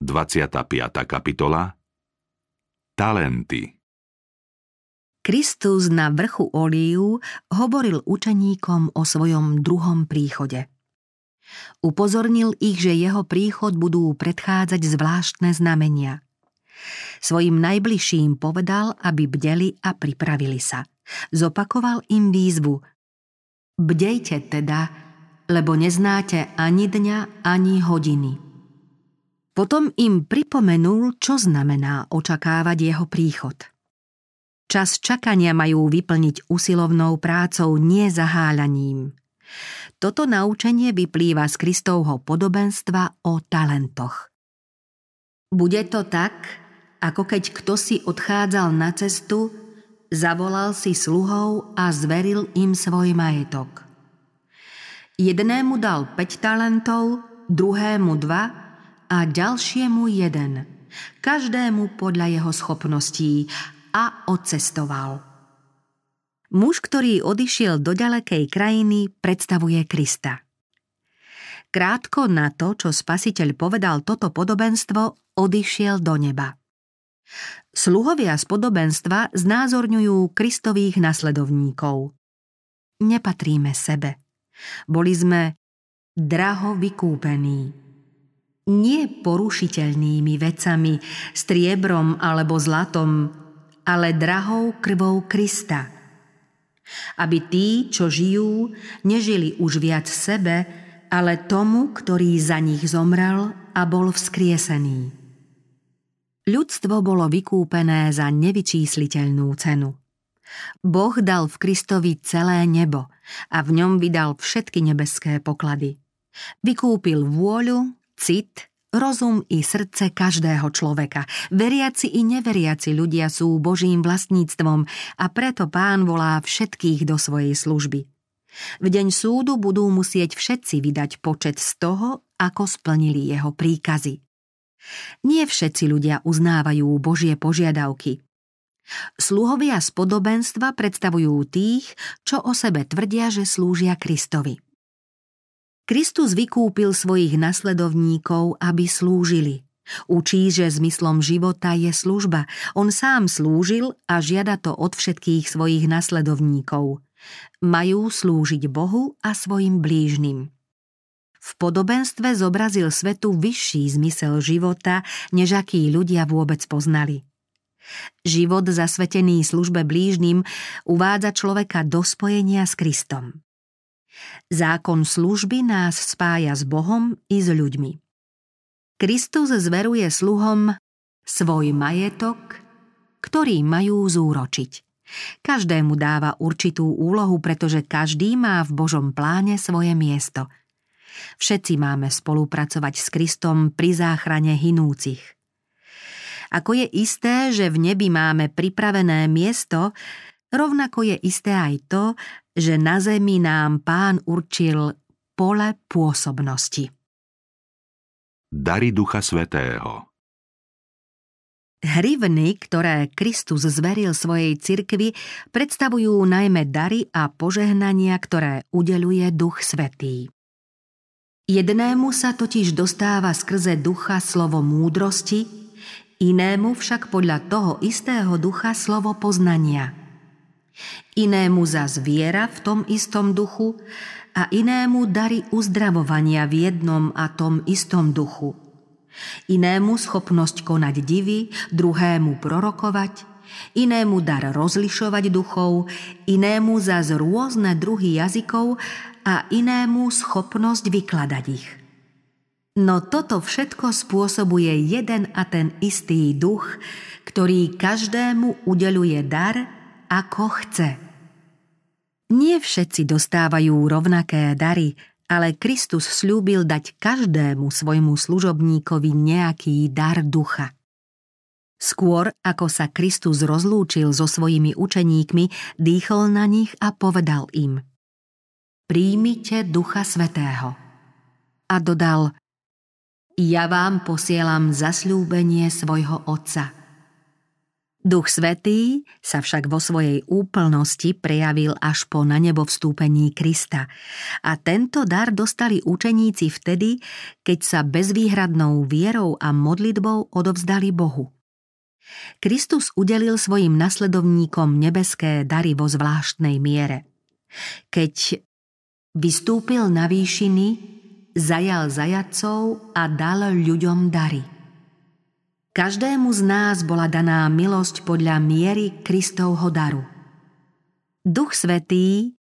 25. kapitola Talenty Kristus na vrchu Olív hovoril učeníkom o svojom druhom príchode. Upozornil ich, že jeho príchod budú predchádzať zvláštne znamenia. Svojim najbližším povedal, aby bdeli a pripravili sa. Zopakoval im výzvu. Bdejte teda, lebo neznáte ani dňa, ani hodiny. Potom im pripomenul, čo znamená očakávať jeho príchod. Čas čakania majú vyplniť usilovnou prácou, nie zaháľaním. Toto naučenie vyplýva z Kristovho podobenstva o talentoch. Bude to tak, ako keď kto si odchádzal na cestu, zavolal si sluhov a zveril im svoj majetok. Jednému dal 5 talentov, druhému dva a ďalšiemu jeden, každému podľa jeho schopností a odcestoval. Muž, ktorý odišiel do ďalekej krajiny, predstavuje Krista. Krátko na to, čo spasiteľ povedal toto podobenstvo, odišiel do neba. Sluhovia z podobenstva znázorňujú Kristových nasledovníkov. Nepatríme sebe. Boli sme draho vykúpení nie porušiteľnými vecami, striebrom alebo zlatom, ale drahou krvou Krista. Aby tí, čo žijú, nežili už viac sebe, ale tomu, ktorý za nich zomrel a bol vzkriesený. Ľudstvo bolo vykúpené za nevyčísliteľnú cenu. Boh dal v Kristovi celé nebo a v ňom vydal všetky nebeské poklady. Vykúpil vôľu, cit, rozum i srdce každého človeka. Veriaci i neveriaci ľudia sú Božím vlastníctvom a preto pán volá všetkých do svojej služby. V deň súdu budú musieť všetci vydať počet z toho, ako splnili jeho príkazy. Nie všetci ľudia uznávajú Božie požiadavky. Sluhovia z podobenstva predstavujú tých, čo o sebe tvrdia, že slúžia Kristovi. Kristus vykúpil svojich nasledovníkov, aby slúžili. Učí, že zmyslom života je služba. On sám slúžil a žiada to od všetkých svojich nasledovníkov. Majú slúžiť Bohu a svojim blížnym. V podobenstve zobrazil svetu vyšší zmysel života, než aký ľudia vôbec poznali. Život zasvetený službe blížnym uvádza človeka do spojenia s Kristom. Zákon služby nás spája s Bohom i s ľuďmi. Kristus zveruje sluhom svoj majetok, ktorý majú zúročiť. Každému dáva určitú úlohu, pretože každý má v Božom pláne svoje miesto. Všetci máme spolupracovať s Kristom pri záchrane hinúcich. Ako je isté, že v nebi máme pripravené miesto, rovnako je isté aj to, že na zemi nám pán určil pole pôsobnosti. Dary Ducha Svetého Hrivny, ktoré Kristus zveril svojej cirkvi, predstavujú najmä dary a požehnania, ktoré udeluje Duch Svetý. Jednému sa totiž dostáva skrze ducha slovo múdrosti, inému však podľa toho istého ducha slovo poznania – inému za zviera v tom istom duchu a inému dary uzdravovania v jednom a tom istom duchu. Inému schopnosť konať divy, druhému prorokovať, inému dar rozlišovať duchov, inému za rôzne druhy jazykov a inému schopnosť vykladať ich. No toto všetko spôsobuje jeden a ten istý duch, ktorý každému udeluje dar ako chce. Nie všetci dostávajú rovnaké dary, ale Kristus slúbil dať každému svojmu služobníkovi nejaký dar ducha. Skôr ako sa Kristus rozlúčil so svojimi učeníkmi, dýchol na nich a povedal im Príjmite Ducha Svetého. A dodal Ja vám posielam zasľúbenie svojho Otca – Duch Svetý sa však vo svojej úplnosti prejavil až po na nebo vstúpení Krista a tento dar dostali učeníci vtedy, keď sa bezvýhradnou vierou a modlitbou odovzdali Bohu. Kristus udelil svojim nasledovníkom nebeské dary vo zvláštnej miere. Keď vystúpil na výšiny, zajal zajacov a dal ľuďom dary – Každému z nás bola daná milosť podľa miery Kristovho daru. Duch Svetý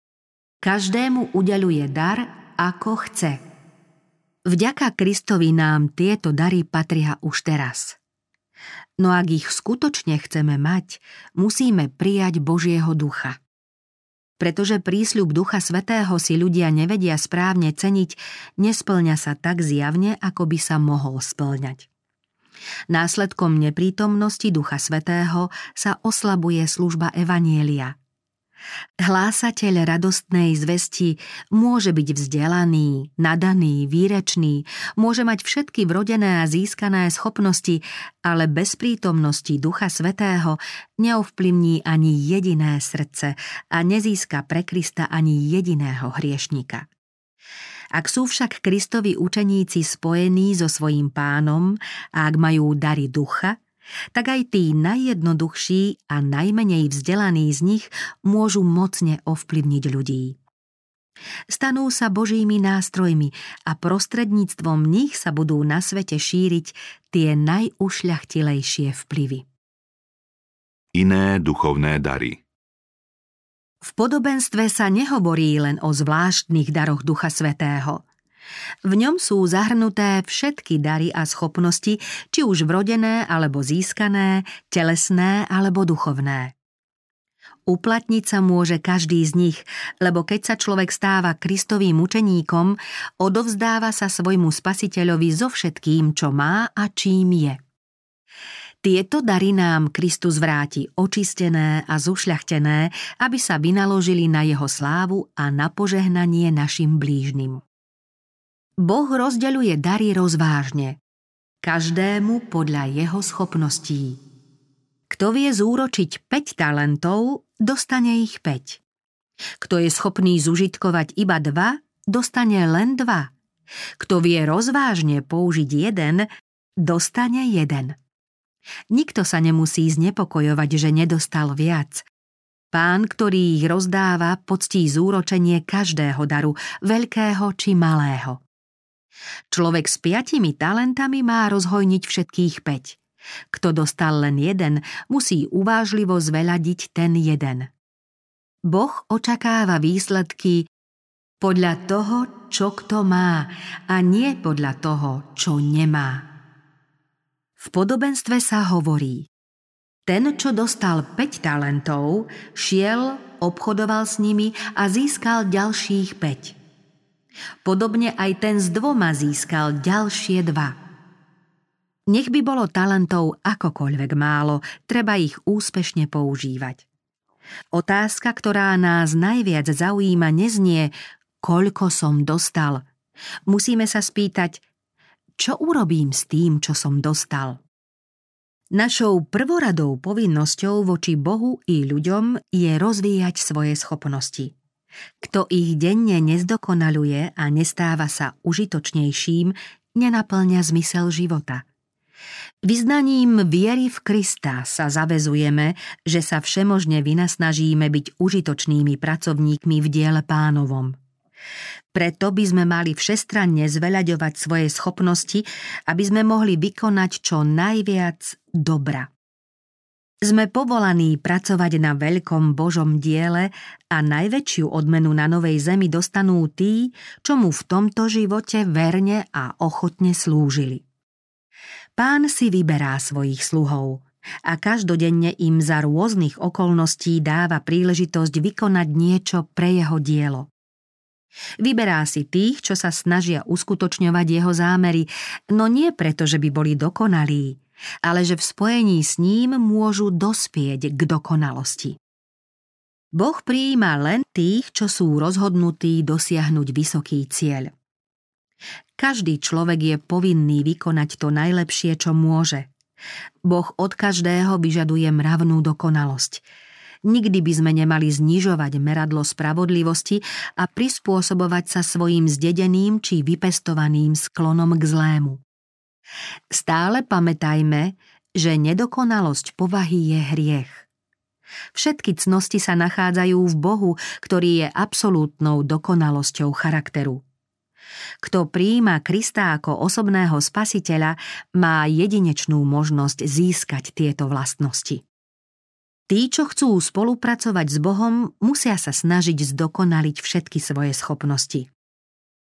každému udeluje dar, ako chce. Vďaka Kristovi nám tieto dary patria už teraz. No ak ich skutočne chceme mať, musíme prijať Božieho ducha. Pretože prísľub Ducha Svetého si ľudia nevedia správne ceniť, nesplňa sa tak zjavne, ako by sa mohol splňať. Následkom neprítomnosti Ducha Svetého sa oslabuje služba Evanielia. Hlásateľ radostnej zvesti môže byť vzdelaný, nadaný, výrečný, môže mať všetky vrodené a získané schopnosti, ale bez prítomnosti Ducha Svetého neovplyvní ani jediné srdce a nezíska pre Krista ani jediného hriešnika. Ak sú však Kristovi učeníci spojení so svojím pánom a ak majú dary ducha, tak aj tí najjednoduchší a najmenej vzdelaní z nich môžu mocne ovplyvniť ľudí. Stanú sa božími nástrojmi a prostredníctvom nich sa budú na svete šíriť tie najušľachtilejšie vplyvy. Iné duchovné dary v podobenstve sa nehovorí len o zvláštnych daroch Ducha Svetého. V ňom sú zahrnuté všetky dary a schopnosti, či už vrodené alebo získané, telesné alebo duchovné. Uplatniť sa môže každý z nich, lebo keď sa človek stáva kristovým učeníkom, odovzdáva sa svojmu spasiteľovi so všetkým, čo má a čím je. Tieto dary nám Kristus vráti očistené a zušľachtené, aby sa vynaložili na jeho slávu a na požehnanie našim blížnym. Boh rozdeľuje dary rozvážne, každému podľa jeho schopností. Kto vie zúročiť 5 talentov, dostane ich 5. Kto je schopný zužitkovať iba dva, dostane len dva. Kto vie rozvážne použiť jeden, dostane jeden. Nikto sa nemusí znepokojovať, že nedostal viac. Pán, ktorý ich rozdáva, poctí zúročenie každého daru, veľkého či malého. Človek s piatimi talentami má rozhojniť všetkých päť. Kto dostal len jeden, musí uvážlivo zveľadiť ten jeden. Boh očakáva výsledky podľa toho, čo kto má a nie podľa toho, čo nemá. V podobenstve sa hovorí Ten, čo dostal 5 talentov, šiel, obchodoval s nimi a získal ďalších 5. Podobne aj ten s dvoma získal ďalšie dva. Nech by bolo talentov akokoľvek málo, treba ich úspešne používať. Otázka, ktorá nás najviac zaujíma, neznie, koľko som dostal. Musíme sa spýtať, čo urobím s tým, čo som dostal? Našou prvoradou povinnosťou voči Bohu i ľuďom je rozvíjať svoje schopnosti. Kto ich denne nezdokonaluje a nestáva sa užitočnejším, nenaplňa zmysel života. Vyznaním viery v Krista sa zavezujeme, že sa všemožne vynasnažíme byť užitočnými pracovníkmi v diele pánovom. Preto by sme mali všestranne zveľaďovať svoje schopnosti, aby sme mohli vykonať čo najviac dobra. Sme povolaní pracovať na veľkom Božom diele a najväčšiu odmenu na Novej Zemi dostanú tí, čo mu v tomto živote verne a ochotne slúžili. Pán si vyberá svojich sluhov a každodenne im za rôznych okolností dáva príležitosť vykonať niečo pre jeho dielo. Vyberá si tých, čo sa snažia uskutočňovať jeho zámery, no nie preto, že by boli dokonalí, ale že v spojení s ním môžu dospieť k dokonalosti. Boh prijíma len tých, čo sú rozhodnutí dosiahnuť vysoký cieľ. Každý človek je povinný vykonať to najlepšie, čo môže. Boh od každého vyžaduje mravnú dokonalosť. Nikdy by sme nemali znižovať meradlo spravodlivosti a prispôsobovať sa svojim zdedeným či vypestovaným sklonom k zlému. Stále pamätajme, že nedokonalosť povahy je hriech. Všetky cnosti sa nachádzajú v Bohu, ktorý je absolútnou dokonalosťou charakteru. Kto prijíma Krista ako osobného spasiteľa, má jedinečnú možnosť získať tieto vlastnosti. Tí, čo chcú spolupracovať s Bohom, musia sa snažiť zdokonaliť všetky svoje schopnosti.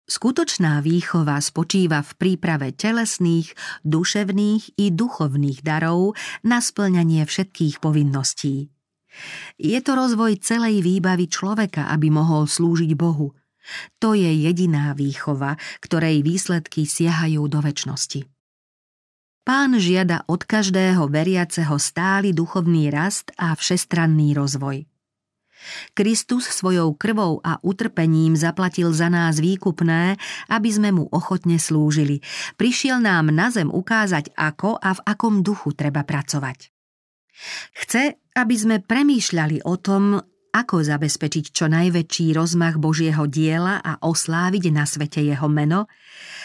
Skutočná výchova spočíva v príprave telesných, duševných i duchovných darov na splňanie všetkých povinností. Je to rozvoj celej výbavy človeka, aby mohol slúžiť Bohu – to je jediná výchova, ktorej výsledky siahajú do väčšnosti. Pán žiada od každého veriaceho stály duchovný rast a všestranný rozvoj. Kristus svojou krvou a utrpením zaplatil za nás výkupné, aby sme mu ochotne slúžili. Prišiel nám na zem ukázať, ako a v akom duchu treba pracovať. Chce, aby sme premýšľali o tom, ako zabezpečiť čo najväčší rozmach Božieho diela a osláviť na svete jeho meno,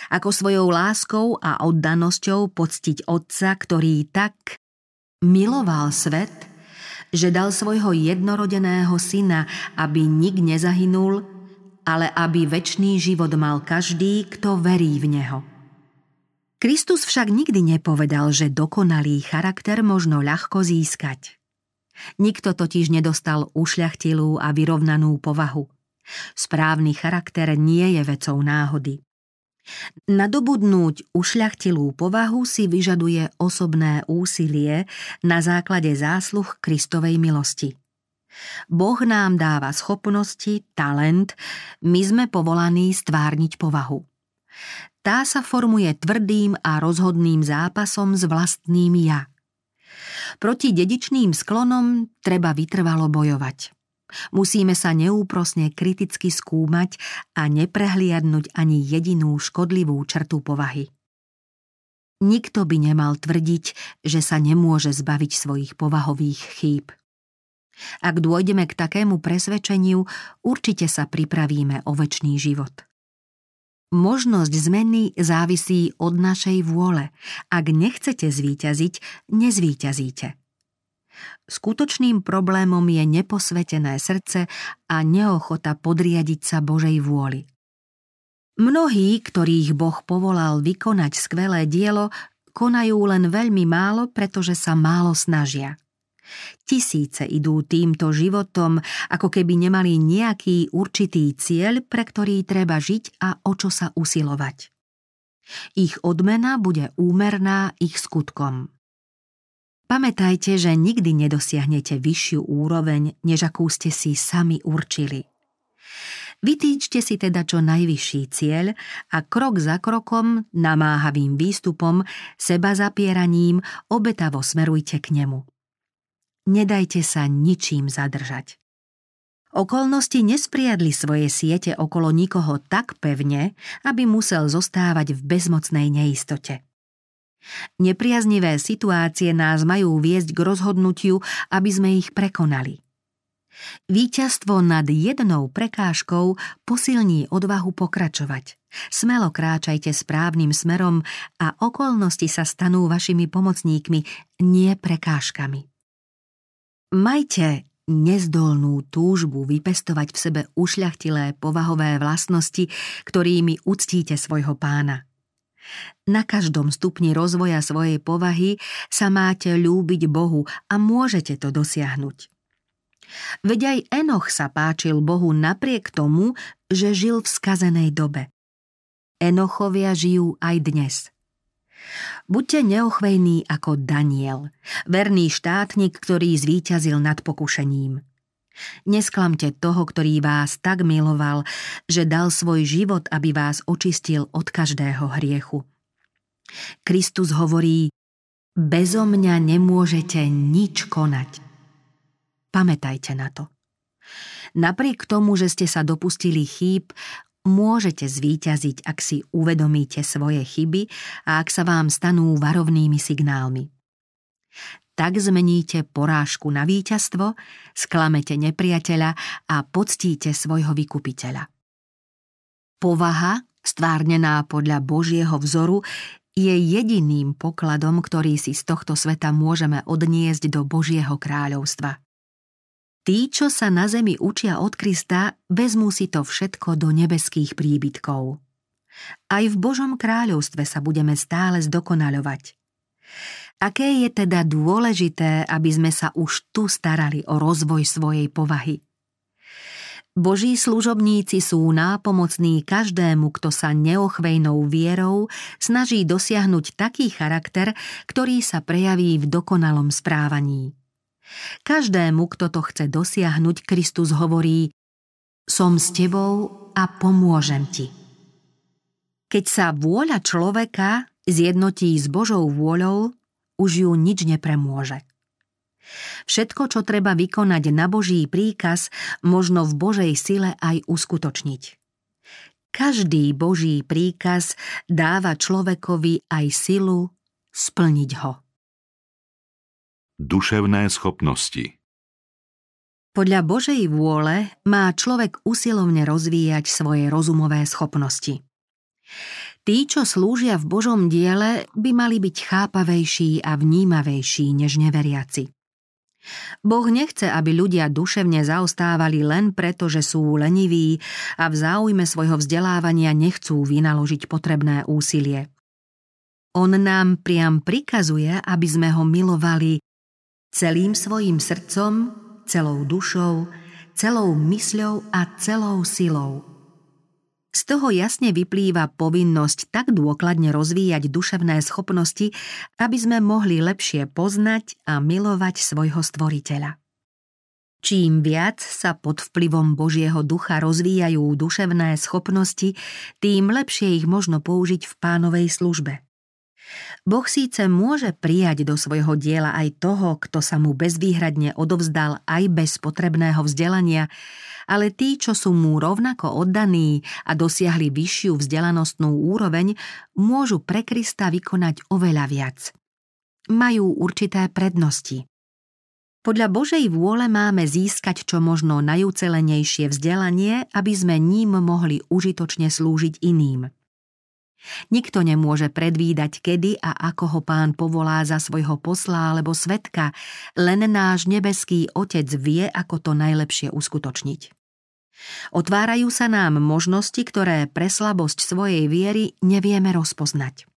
ako svojou láskou a oddanosťou poctiť Otca, ktorý tak miloval svet, že dal svojho jednorodeného syna, aby nik nezahynul, ale aby väčší život mal každý, kto verí v Neho. Kristus však nikdy nepovedal, že dokonalý charakter možno ľahko získať. Nikto totiž nedostal ušľachtilú a vyrovnanú povahu. Správny charakter nie je vecou náhody. Nadobudnúť ušľachtilú povahu si vyžaduje osobné úsilie na základe zásluh Kristovej milosti. Boh nám dáva schopnosti, talent, my sme povolaní stvárniť povahu. Tá sa formuje tvrdým a rozhodným zápasom s vlastným ja – Proti dedičným sklonom treba vytrvalo bojovať. Musíme sa neúprosne kriticky skúmať a neprehliadnúť ani jedinú škodlivú črtu povahy. Nikto by nemal tvrdiť, že sa nemôže zbaviť svojich povahových chýb. Ak dôjdeme k takému presvedčeniu, určite sa pripravíme o väčší život. Možnosť zmeny závisí od našej vôle. Ak nechcete zvíťaziť, nezvíťazíte. Skutočným problémom je neposvetené srdce a neochota podriadiť sa Božej vôli. Mnohí, ktorých Boh povolal vykonať skvelé dielo, konajú len veľmi málo, pretože sa málo snažia. Tisíce idú týmto životom, ako keby nemali nejaký určitý cieľ, pre ktorý treba žiť a o čo sa usilovať. Ich odmena bude úmerná ich skutkom. Pamätajte, že nikdy nedosiahnete vyššiu úroveň, než akú ste si sami určili. Vytýčte si teda čo najvyšší cieľ a krok za krokom, namáhavým výstupom, seba zapieraním, obetavo smerujte k nemu nedajte sa ničím zadržať. Okolnosti nespriadli svoje siete okolo nikoho tak pevne, aby musel zostávať v bezmocnej neistote. Nepriaznivé situácie nás majú viesť k rozhodnutiu, aby sme ich prekonali. Výťazstvo nad jednou prekážkou posilní odvahu pokračovať. Smelo kráčajte správnym smerom a okolnosti sa stanú vašimi pomocníkmi, nie prekážkami. Majte nezdolnú túžbu vypestovať v sebe ušľachtilé povahové vlastnosti, ktorými uctíte svojho pána. Na každom stupni rozvoja svojej povahy sa máte ľúbiť Bohu a môžete to dosiahnuť. Veď aj Enoch sa páčil Bohu napriek tomu, že žil v skazenej dobe. Enochovia žijú aj dnes – Buďte neochvejní ako Daniel, verný štátnik, ktorý zvíťazil nad pokušením. Nesklamte toho, ktorý vás tak miloval, že dal svoj život, aby vás očistil od každého hriechu. Kristus hovorí, bezo mňa nemôžete nič konať. Pamätajte na to. Napriek tomu, že ste sa dopustili chýb, môžete zvíťaziť, ak si uvedomíte svoje chyby a ak sa vám stanú varovnými signálmi. Tak zmeníte porážku na víťazstvo, sklamete nepriateľa a poctíte svojho vykupiteľa. Povaha, stvárnená podľa Božieho vzoru, je jediným pokladom, ktorý si z tohto sveta môžeme odniesť do Božieho kráľovstva. Tí, čo sa na zemi učia od Krista, vezmú si to všetko do nebeských príbytkov. Aj v Božom kráľovstve sa budeme stále zdokonaľovať. Aké je teda dôležité, aby sme sa už tu starali o rozvoj svojej povahy? Boží služobníci sú nápomocní každému, kto sa neochvejnou vierou snaží dosiahnuť taký charakter, ktorý sa prejaví v dokonalom správaní. Každému, kto to chce dosiahnuť, Kristus hovorí Som s tebou a pomôžem ti. Keď sa vôľa človeka zjednotí s Božou vôľou, už ju nič nepremôže. Všetko, čo treba vykonať na Boží príkaz, možno v Božej sile aj uskutočniť. Každý Boží príkaz dáva človekovi aj silu splniť ho. Duševné schopnosti Podľa Božej vôle má človek usilovne rozvíjať svoje rozumové schopnosti. Tí, čo slúžia v Božom diele, by mali byť chápavejší a vnímavejší než neveriaci. Boh nechce, aby ľudia duševne zaostávali len preto, že sú leniví a v záujme svojho vzdelávania nechcú vynaložiť potrebné úsilie. On nám priam prikazuje, aby sme ho milovali celým svojim srdcom, celou dušou, celou mysľou a celou silou – z toho jasne vyplýva povinnosť tak dôkladne rozvíjať duševné schopnosti, aby sme mohli lepšie poznať a milovať svojho stvoriteľa. Čím viac sa pod vplyvom Božieho ducha rozvíjajú duševné schopnosti, tým lepšie ich možno použiť v pánovej službe. Boh síce môže prijať do svojho diela aj toho, kto sa mu bezvýhradne odovzdal aj bez potrebného vzdelania, ale tí, čo sú mu rovnako oddaní a dosiahli vyššiu vzdelanostnú úroveň, môžu pre Krista vykonať oveľa viac. Majú určité prednosti. Podľa Božej vôle máme získať čo možno najúcelenejšie vzdelanie, aby sme ním mohli užitočne slúžiť iným. Nikto nemôže predvídať, kedy a ako ho pán povolá za svojho posla alebo svetka, len náš nebeský Otec vie, ako to najlepšie uskutočniť. Otvárajú sa nám možnosti, ktoré pre slabosť svojej viery nevieme rozpoznať.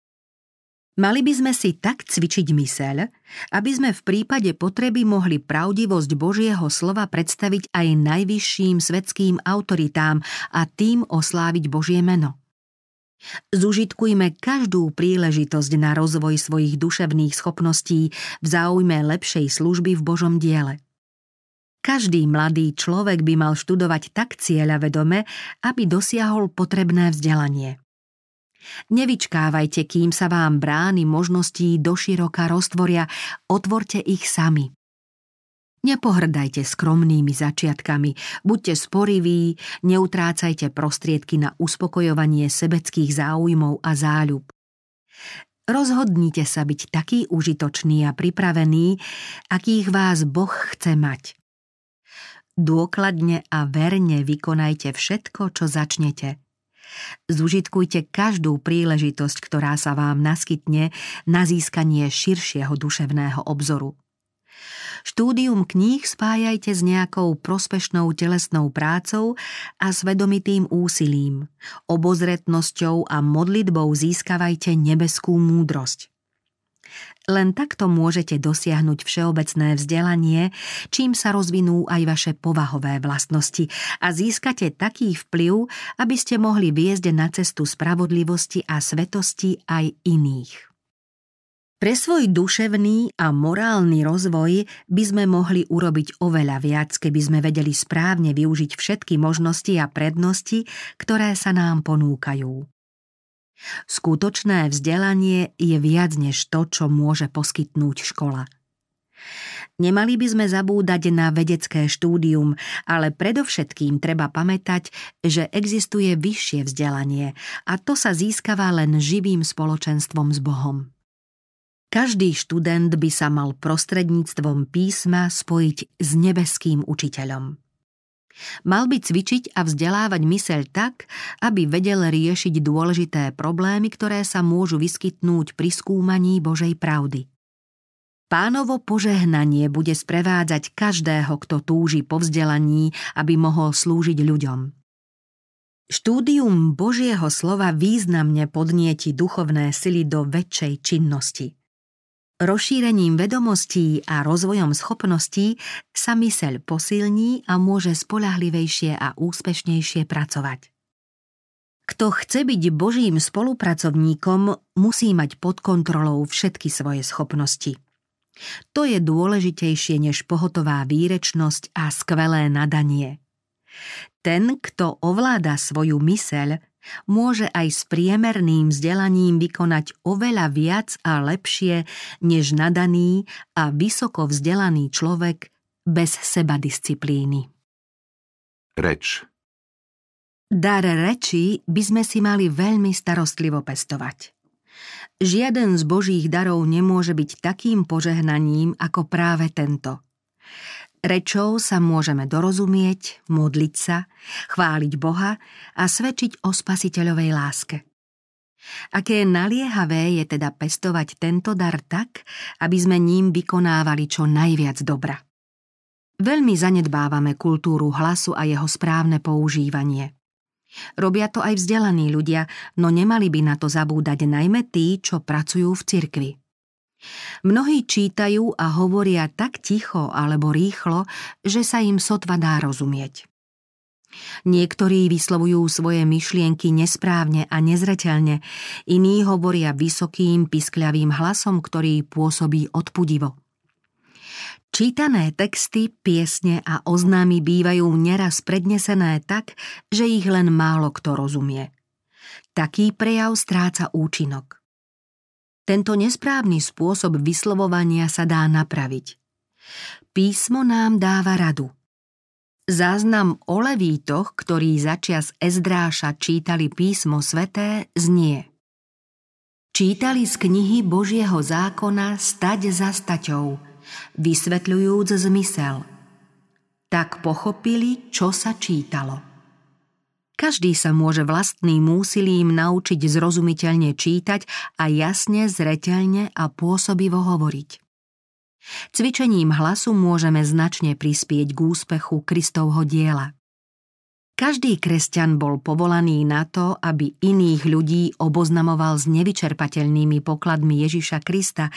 Mali by sme si tak cvičiť myseľ, aby sme v prípade potreby mohli pravdivosť Božieho slova predstaviť aj najvyšším svetským autoritám a tým osláviť Božie meno. Zužitkujme každú príležitosť na rozvoj svojich duševných schopností v záujme lepšej služby v Božom diele. Každý mladý človek by mal študovať tak cieľavedome, aby dosiahol potrebné vzdelanie. Nevyčkávajte, kým sa vám brány možností doširoka roztvoria, otvorte ich sami. Nepohrdajte skromnými začiatkami, buďte sporiví, neutrácajte prostriedky na uspokojovanie sebeckých záujmov a záľub. Rozhodnite sa byť taký užitočný a pripravený, akých vás Boh chce mať. Dôkladne a verne vykonajte všetko, čo začnete. Zúžitkujte každú príležitosť, ktorá sa vám naskytne na získanie širšieho duševného obzoru. Štúdium kníh spájajte s nejakou prospešnou telesnou prácou a svedomitým úsilím. Obozretnosťou a modlitbou získavajte nebeskú múdrosť. Len takto môžete dosiahnuť všeobecné vzdelanie, čím sa rozvinú aj vaše povahové vlastnosti a získate taký vplyv, aby ste mohli viesť na cestu spravodlivosti a svetosti aj iných. Pre svoj duševný a morálny rozvoj by sme mohli urobiť oveľa viac, keby sme vedeli správne využiť všetky možnosti a prednosti, ktoré sa nám ponúkajú. Skutočné vzdelanie je viac než to, čo môže poskytnúť škola. Nemali by sme zabúdať na vedecké štúdium, ale predovšetkým treba pamätať, že existuje vyššie vzdelanie a to sa získava len živým spoločenstvom s Bohom. Každý študent by sa mal prostredníctvom písma spojiť s nebeským učiteľom. Mal by cvičiť a vzdelávať myseľ tak, aby vedel riešiť dôležité problémy, ktoré sa môžu vyskytnúť pri skúmaní Božej pravdy. Pánovo požehnanie bude sprevádzať každého, kto túži po vzdelaní, aby mohol slúžiť ľuďom. Štúdium Božieho slova významne podnieti duchovné sily do väčšej činnosti. Rozšírením vedomostí a rozvojom schopností sa myseľ posilní a môže spolahlivejšie a úspešnejšie pracovať. Kto chce byť Božím spolupracovníkom, musí mať pod kontrolou všetky svoje schopnosti. To je dôležitejšie než pohotová výrečnosť a skvelé nadanie. Ten, kto ovláda svoju myseľ, môže aj s priemerným vzdelaním vykonať oveľa viac a lepšie než nadaný a vysoko vzdelaný človek bez sebadisciplíny. Reč Dar reči by sme si mali veľmi starostlivo pestovať. Žiaden z Božích darov nemôže byť takým požehnaním ako práve tento. Rečou sa môžeme dorozumieť, modliť sa, chváliť Boha a svedčiť o spasiteľovej láske. Aké naliehavé je teda pestovať tento dar tak, aby sme ním vykonávali čo najviac dobra. Veľmi zanedbávame kultúru hlasu a jeho správne používanie. Robia to aj vzdelaní ľudia, no nemali by na to zabúdať najmä tí, čo pracujú v cirkvi. Mnohí čítajú a hovoria tak ticho alebo rýchlo, že sa im sotva dá rozumieť. Niektorí vyslovujú svoje myšlienky nesprávne a nezreteľne, iní hovoria vysokým, piskľavým hlasom, ktorý pôsobí odpudivo. Čítané texty, piesne a oznámy bývajú neraz prednesené tak, že ich len málo kto rozumie. Taký prejav stráca účinok. Tento nesprávny spôsob vyslovovania sa dá napraviť. Písmo nám dáva radu. Záznam o levítoch, ktorí začias Ezdráša čítali písmo sveté, znie. Čítali z knihy Božieho zákona stať za staťou – vysvetľujúc zmysel. Tak pochopili, čo sa čítalo. Každý sa môže vlastným úsilím naučiť zrozumiteľne čítať a jasne, zreteľne a pôsobivo hovoriť. Cvičením hlasu môžeme značne prispieť k úspechu Kristovho diela. Každý kresťan bol povolaný na to, aby iných ľudí oboznamoval s nevyčerpateľnými pokladmi Ježiša Krista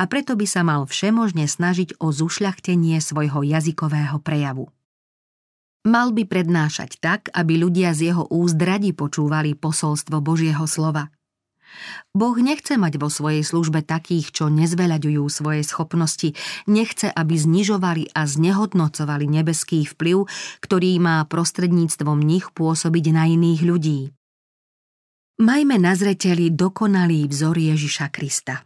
a preto by sa mal všemožne snažiť o zušľachtenie svojho jazykového prejavu. Mal by prednášať tak, aby ľudia z jeho úst radi počúvali posolstvo Božieho slova. Boh nechce mať vo svojej službe takých, čo nezveľaďujú svoje schopnosti, nechce, aby znižovali a znehodnocovali nebeský vplyv, ktorý má prostredníctvom nich pôsobiť na iných ľudí. Majme na zreteli dokonalý vzor Ježiša Krista.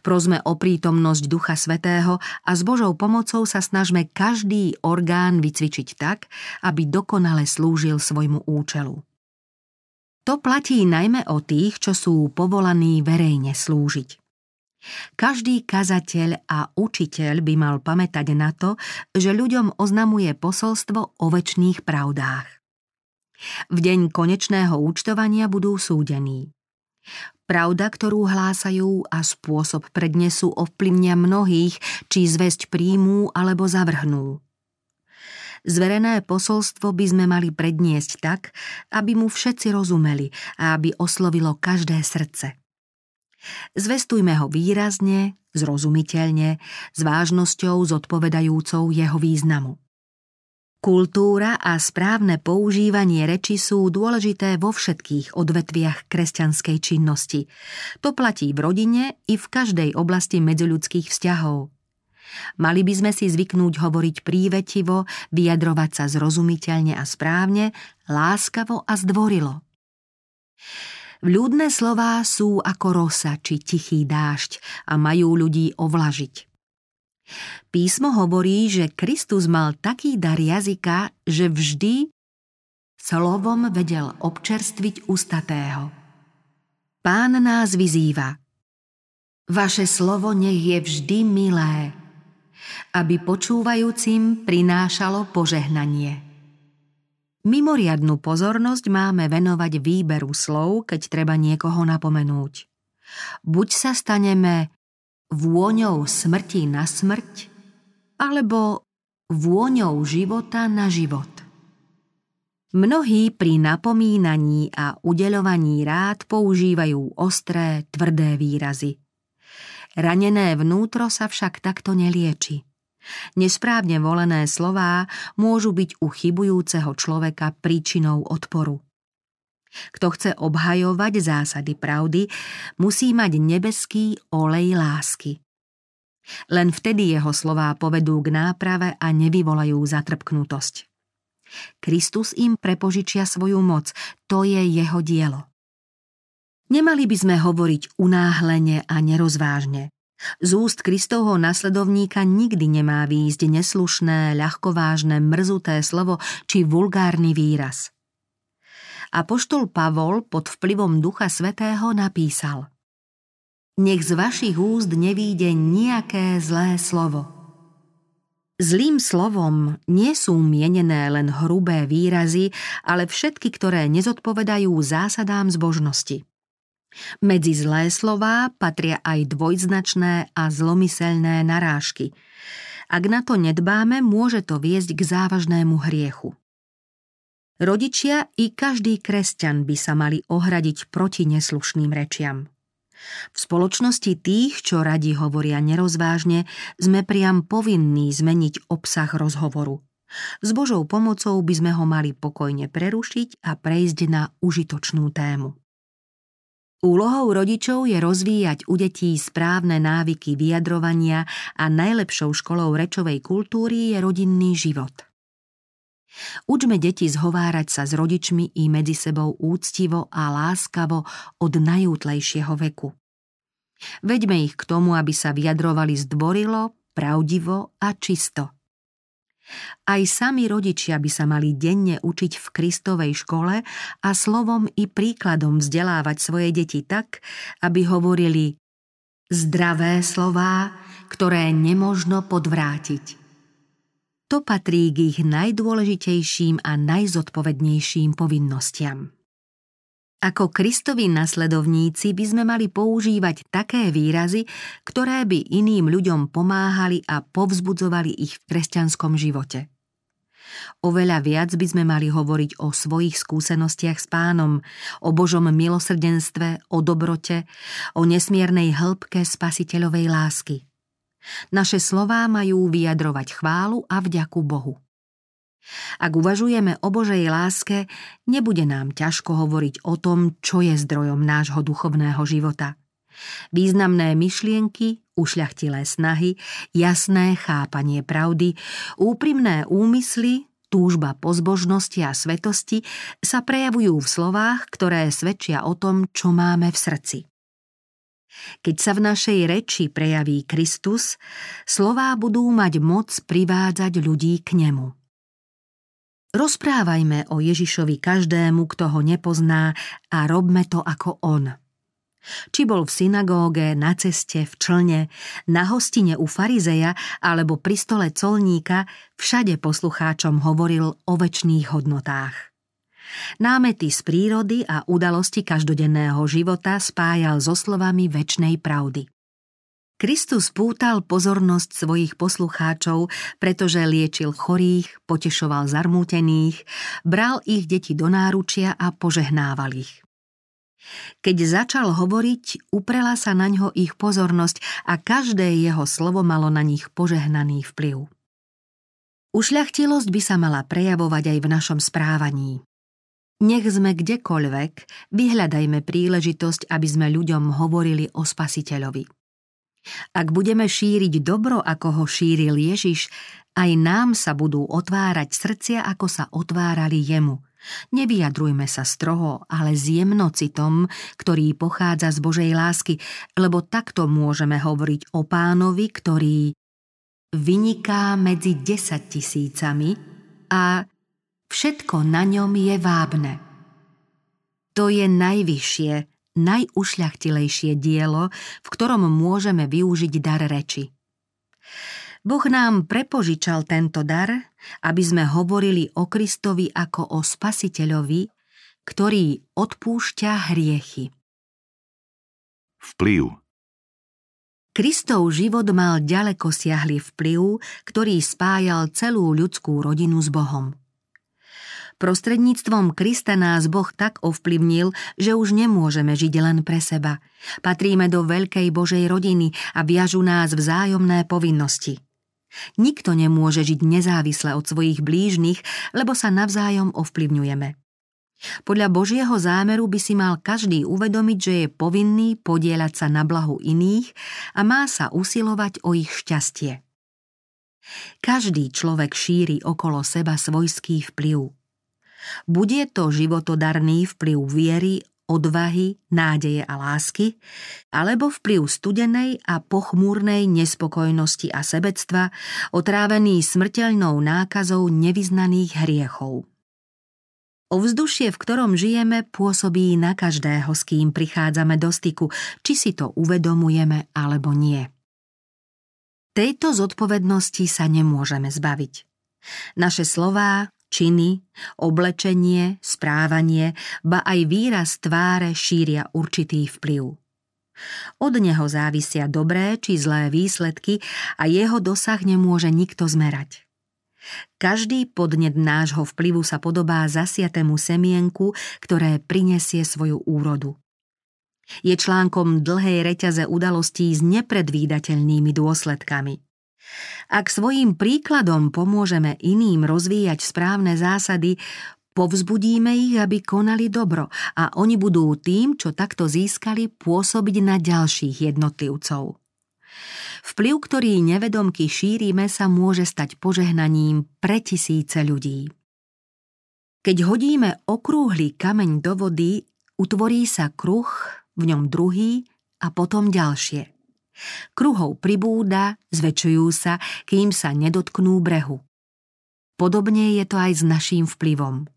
Prosme o prítomnosť Ducha Svetého a s Božou pomocou sa snažme každý orgán vycvičiť tak, aby dokonale slúžil svojmu účelu. To platí najmä o tých, čo sú povolaní verejne slúžiť. Každý kazateľ a učiteľ by mal pamätať na to, že ľuďom oznamuje posolstvo o väčšných pravdách. V deň konečného účtovania budú súdení. Pravda, ktorú hlásajú a spôsob prednesu ovplyvnia mnohých, či zväzť príjmú alebo zavrhnú. Zverené posolstvo by sme mali predniesť tak, aby mu všetci rozumeli a aby oslovilo každé srdce. Zvestujme ho výrazne, zrozumiteľne, s vážnosťou zodpovedajúcou jeho významu. Kultúra a správne používanie reči sú dôležité vo všetkých odvetviach kresťanskej činnosti. To platí v rodine i v každej oblasti medziľudských vzťahov. Mali by sme si zvyknúť hovoriť prívetivo, vyjadrovať sa zrozumiteľne a správne, láskavo a zdvorilo. Vľúdne slová sú ako rosa či tichý dážď a majú ľudí ovlažiť. Písmo hovorí, že Kristus mal taký dar jazyka, že vždy slovom vedel občerstviť ustatého. Pán nás vyzýva – Vaše slovo nech je vždy milé, aby počúvajúcim prinášalo požehnanie. Mimoriadnú pozornosť máme venovať výberu slov, keď treba niekoho napomenúť. Buď sa staneme vôňou smrti na smrť, alebo vôňou života na život. Mnohí pri napomínaní a udeľovaní rád používajú ostré, tvrdé výrazy. Ranené vnútro sa však takto nelieči. Nesprávne volené slová môžu byť u chybujúceho človeka príčinou odporu. Kto chce obhajovať zásady pravdy, musí mať nebeský olej lásky. Len vtedy jeho slová povedú k náprave a nevyvolajú zatrpknutosť. Kristus im prepožičia svoju moc, to je jeho dielo. Nemali by sme hovoriť unáhlene a nerozvážne. Z úst Kristovho nasledovníka nikdy nemá výjsť neslušné, ľahkovážne, mrzuté slovo či vulgárny výraz. Apoštol Pavol pod vplyvom Ducha Svetého napísal Nech z vašich úst nevíde nejaké zlé slovo – Zlým slovom nie sú mienené len hrubé výrazy, ale všetky, ktoré nezodpovedajú zásadám zbožnosti. Medzi zlé slová patria aj dvojznačné a zlomyselné narážky. Ak na to nedbáme, môže to viesť k závažnému hriechu. Rodičia i každý kresťan by sa mali ohradiť proti neslušným rečiam. V spoločnosti tých, čo radi hovoria nerozvážne, sme priam povinní zmeniť obsah rozhovoru. S Božou pomocou by sme ho mali pokojne prerušiť a prejsť na užitočnú tému. Úlohou rodičov je rozvíjať u detí správne návyky vyjadrovania a najlepšou školou rečovej kultúry je rodinný život. Učme deti zhovárať sa s rodičmi i medzi sebou úctivo a láskavo od najútlejšieho veku. Veďme ich k tomu, aby sa vyjadrovali zdvorilo, pravdivo a čisto. Aj sami rodičia by sa mali denne učiť v Kristovej škole a slovom i príkladom vzdelávať svoje deti tak, aby hovorili zdravé slová, ktoré nemožno podvrátiť. To patrí k ich najdôležitejším a najzodpovednejším povinnostiam. Ako Kristovi nasledovníci by sme mali používať také výrazy, ktoré by iným ľuďom pomáhali a povzbudzovali ich v kresťanskom živote. Oveľa viac by sme mali hovoriť o svojich skúsenostiach s pánom, o Božom milosrdenstve, o dobrote, o nesmiernej hĺbke spasiteľovej lásky. Naše slová majú vyjadrovať chválu a vďaku Bohu. Ak uvažujeme o Božej láske, nebude nám ťažko hovoriť o tom, čo je zdrojom nášho duchovného života. Významné myšlienky, ušľachtilé snahy, jasné chápanie pravdy, úprimné úmysly, túžba po zbožnosti a svetosti sa prejavujú v slovách, ktoré svedčia o tom, čo máme v srdci. Keď sa v našej reči prejaví Kristus, slová budú mať moc privádzať ľudí k nemu. Rozprávajme o Ježišovi každému, kto ho nepozná a robme to ako on. Či bol v synagóge, na ceste, v člne, na hostine u farizeja alebo pri stole colníka, všade poslucháčom hovoril o väčšných hodnotách. Námety z prírody a udalosti každodenného života spájal so slovami väčšnej pravdy. Kristus pútal pozornosť svojich poslucháčov, pretože liečil chorých, potešoval zarmútených, bral ich deti do náručia a požehnával ich. Keď začal hovoriť, uprela sa na ňo ich pozornosť a každé jeho slovo malo na nich požehnaný vplyv. Ušľachtilosť by sa mala prejavovať aj v našom správaní. Nech sme kdekoľvek, vyhľadajme príležitosť, aby sme ľuďom hovorili o spasiteľovi. Ak budeme šíriť dobro, ako ho šíril Ježiš, aj nám sa budú otvárať srdcia, ako sa otvárali jemu. Nevyjadrujme sa stroho, ale s jemnocitom, ktorý pochádza z Božej lásky, lebo takto môžeme hovoriť o pánovi, ktorý vyniká medzi desať tisícami a Všetko na ňom je vábne. To je najvyššie najušľachtilejšie dielo, v ktorom môžeme využiť dar reči. Boh nám prepožičal tento dar, aby sme hovorili o Kristovi ako o spasiteľovi, ktorý odpúšťa hriechy. Vplyv Kristov život mal ďaleko siahli vplyv, ktorý spájal celú ľudskú rodinu s Bohom. Prostredníctvom Krista nás Boh tak ovplyvnil, že už nemôžeme žiť len pre seba. Patríme do veľkej Božej rodiny a viažu nás vzájomné povinnosti. Nikto nemôže žiť nezávisle od svojich blížnych, lebo sa navzájom ovplyvňujeme. Podľa Božieho zámeru by si mal každý uvedomiť, že je povinný podieľať sa na blahu iných a má sa usilovať o ich šťastie. Každý človek šíri okolo seba svojský vplyv. Bude to životodarný vplyv viery, odvahy, nádeje a lásky, alebo vplyv studenej a pochmúrnej nespokojnosti a sebectva, otrávený smrteľnou nákazou nevyznaných hriechov. Ovzdušie, v ktorom žijeme, pôsobí na každého, s kým prichádzame do styku, či si to uvedomujeme alebo nie. Tejto zodpovednosti sa nemôžeme zbaviť. Naše slová, činy, oblečenie, správanie, ba aj výraz tváre šíria určitý vplyv. Od neho závisia dobré či zlé výsledky a jeho dosah nemôže nikto zmerať. Každý podnet nášho vplyvu sa podobá zasiatému semienku, ktoré prinesie svoju úrodu. Je článkom dlhej reťaze udalostí s nepredvídateľnými dôsledkami. Ak svojím príkladom pomôžeme iným rozvíjať správne zásady, povzbudíme ich, aby konali dobro a oni budú tým, čo takto získali, pôsobiť na ďalších jednotlivcov. Vplyv, ktorý nevedomky šírime, sa môže stať požehnaním pre tisíce ľudí. Keď hodíme okrúhly kameň do vody, utvorí sa kruh, v ňom druhý a potom ďalšie. Kruhov pribúda, zväčšujú sa, kým sa nedotknú brehu. Podobne je to aj s naším vplyvom.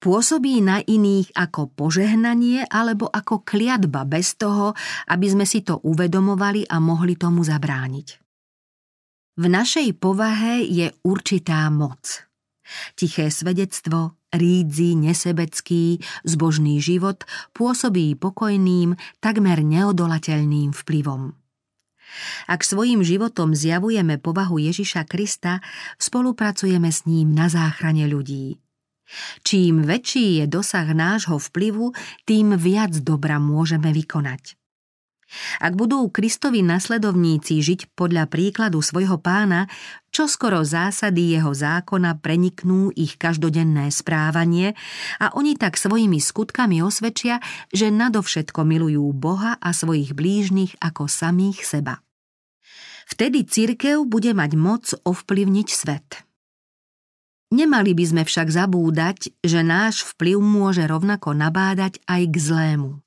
Pôsobí na iných ako požehnanie alebo ako kliatba bez toho, aby sme si to uvedomovali a mohli tomu zabrániť. V našej povahe je určitá moc. Tiché svedectvo, rídzi, nesebecký, zbožný život pôsobí pokojným, takmer neodolateľným vplyvom. Ak svojim životom zjavujeme povahu Ježiša Krista, spolupracujeme s ním na záchrane ľudí. Čím väčší je dosah nášho vplyvu, tým viac dobra môžeme vykonať. Ak budú Kristovi nasledovníci žiť podľa príkladu svojho pána, čo skoro zásady jeho zákona preniknú ich každodenné správanie a oni tak svojimi skutkami osvedčia, že nadovšetko milujú Boha a svojich blížnych ako samých seba. Vtedy cirkev bude mať moc ovplyvniť svet. Nemali by sme však zabúdať, že náš vplyv môže rovnako nabádať aj k zlému.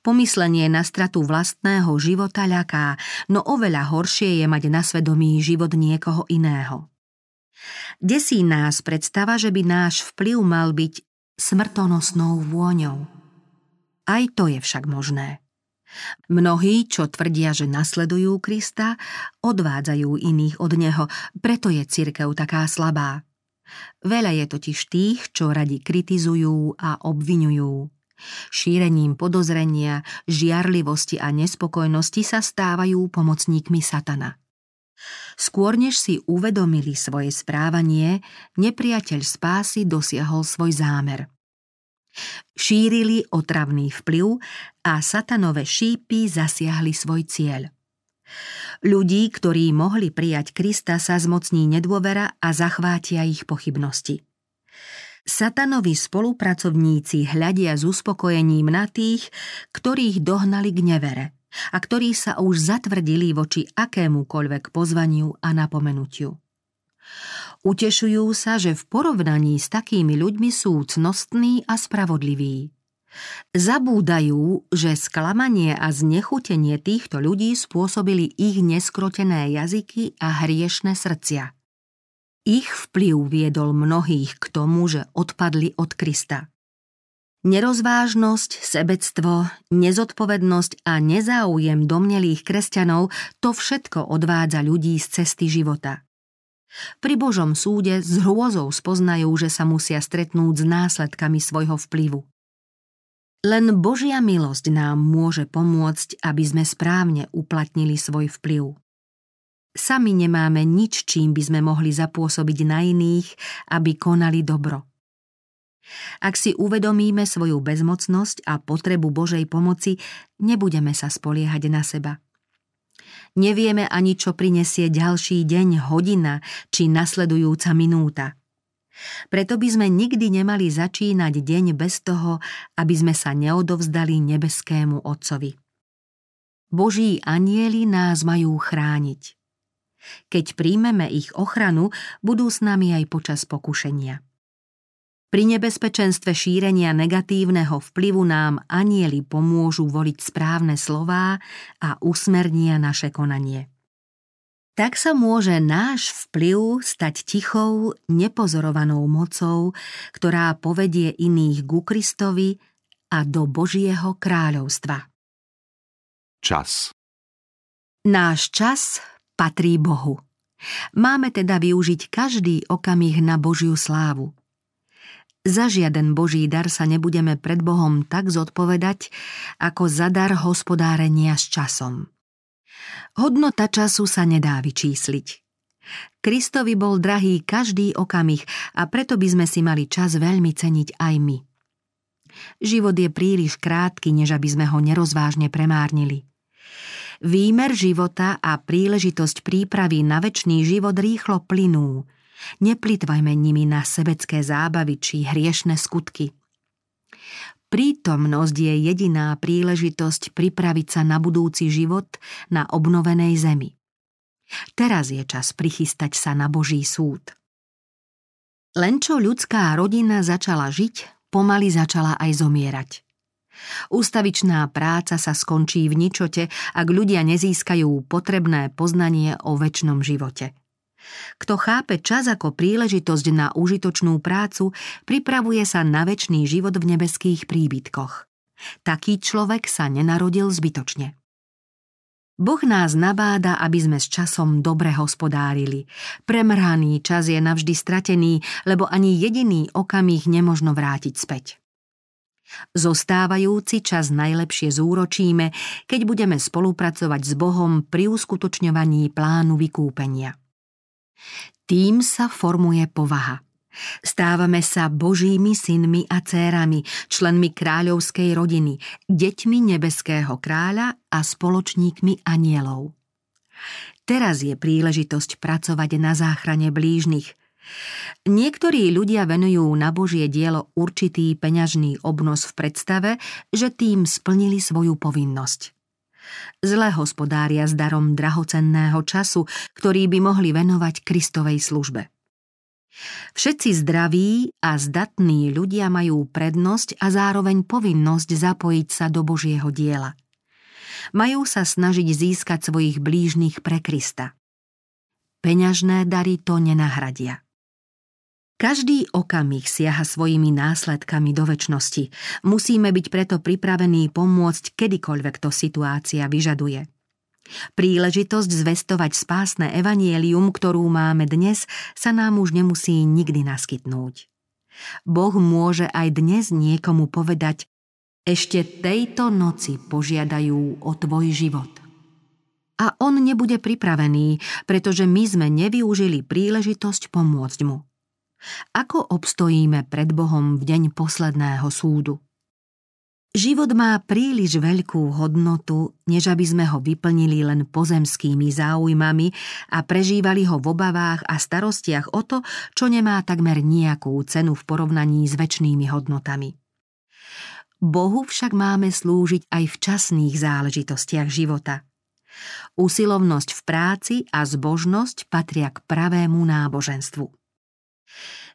Pomyslenie na stratu vlastného života ľaká, no oveľa horšie je mať na svedomí život niekoho iného. Desí nás predstava, že by náš vplyv mal byť smrtonosnou vôňou. Aj to je však možné. Mnohí, čo tvrdia, že nasledujú Krista, odvádzajú iných od Neho, preto je cirkev taká slabá. Veľa je totiž tých, čo radi kritizujú a obvinujú. Šírením podozrenia, žiarlivosti a nespokojnosti sa stávajú pomocníkmi satana. Skôr než si uvedomili svoje správanie, nepriateľ spásy dosiahol svoj zámer. Šírili otravný vplyv a satanové šípy zasiahli svoj cieľ. Ľudí, ktorí mohli prijať Krista, sa zmocní nedôvera a zachvátia ich pochybnosti. Satanovi spolupracovníci hľadia s uspokojením na tých, ktorých dohnali k nevere a ktorí sa už zatvrdili voči akémukoľvek pozvaniu a napomenutiu. Utešujú sa, že v porovnaní s takými ľuďmi sú cnostní a spravodliví. Zabúdajú, že sklamanie a znechutenie týchto ľudí spôsobili ich neskrotené jazyky a hriešne srdcia. Ich vplyv viedol mnohých k tomu, že odpadli od Krista. Nerozvážnosť, sebectvo, nezodpovednosť a nezáujem domnelých kresťanov to všetko odvádza ľudí z cesty života. Pri Božom súde s hrôzou spoznajú, že sa musia stretnúť s následkami svojho vplyvu. Len Božia milosť nám môže pomôcť, aby sme správne uplatnili svoj vplyv. Sami nemáme nič, čím by sme mohli zapôsobiť na iných, aby konali dobro. Ak si uvedomíme svoju bezmocnosť a potrebu Božej pomoci, nebudeme sa spoliehať na seba. Nevieme ani, čo prinesie ďalší deň, hodina či nasledujúca minúta. Preto by sme nikdy nemali začínať deň bez toho, aby sme sa neodovzdali nebeskému Otcovi. Boží anieli nás majú chrániť. Keď príjmeme ich ochranu, budú s nami aj počas pokušenia. Pri nebezpečenstve šírenia negatívneho vplyvu nám anieli pomôžu voliť správne slová a usmernia naše konanie. Tak sa môže náš vplyv stať tichou, nepozorovanou mocou, ktorá povedie iných ku Kristovi a do Božieho kráľovstva. Čas Náš čas patrí Bohu. Máme teda využiť každý okamih na Božiu slávu. Za žiaden Boží dar sa nebudeme pred Bohom tak zodpovedať, ako za dar hospodárenia s časom. Hodnota času sa nedá vyčísliť. Kristovi bol drahý každý okamih a preto by sme si mali čas veľmi ceniť aj my. Život je príliš krátky, než aby sme ho nerozvážne premárnili. Výmer života a príležitosť prípravy na väčší život rýchlo plynú – Neplitvajme nimi na sebecké zábavy či hriešne skutky. Prítomnosť je jediná príležitosť pripraviť sa na budúci život na obnovenej zemi. Teraz je čas prichystať sa na Boží súd. Len čo ľudská rodina začala žiť, pomaly začala aj zomierať. Ústavičná práca sa skončí v ničote, ak ľudia nezískajú potrebné poznanie o väčšnom živote. Kto chápe čas ako príležitosť na užitočnú prácu, pripravuje sa na väčší život v nebeských príbytkoch. Taký človek sa nenarodil zbytočne. Boh nás nabáda, aby sme s časom dobre hospodárili. Premrhaný čas je navždy stratený, lebo ani jediný okamih nemožno vrátiť späť. Zostávajúci čas najlepšie zúročíme, keď budeme spolupracovať s Bohom pri uskutočňovaní plánu vykúpenia. Tým sa formuje povaha. Stávame sa božími synmi a cérami, členmi kráľovskej rodiny, deťmi nebeského kráľa a spoločníkmi anielov. Teraz je príležitosť pracovať na záchrane blížnych. Niektorí ľudia venujú na Božie dielo určitý peňažný obnos v predstave, že tým splnili svoju povinnosť. Zle hospodária s darom drahocenného času, ktorý by mohli venovať Kristovej službe. Všetci zdraví a zdatní ľudia majú prednosť a zároveň povinnosť zapojiť sa do Božieho diela. Majú sa snažiť získať svojich blížnych pre Krista. Peňažné dary to nenahradia. Každý okamih siaha svojimi následkami do väčšnosti. Musíme byť preto pripravení pomôcť kedykoľvek to situácia vyžaduje. Príležitosť zvestovať spásne evanielium, ktorú máme dnes, sa nám už nemusí nikdy naskytnúť. Boh môže aj dnes niekomu povedať ešte tejto noci požiadajú o tvoj život. A on nebude pripravený, pretože my sme nevyužili príležitosť pomôcť mu. Ako obstojíme pred Bohom v deň posledného súdu? Život má príliš veľkú hodnotu, než aby sme ho vyplnili len pozemskými záujmami a prežívali ho v obavách a starostiach o to, čo nemá takmer nejakú cenu v porovnaní s väčšnými hodnotami. Bohu však máme slúžiť aj v časných záležitostiach života. Usilovnosť v práci a zbožnosť patria k pravému náboženstvu.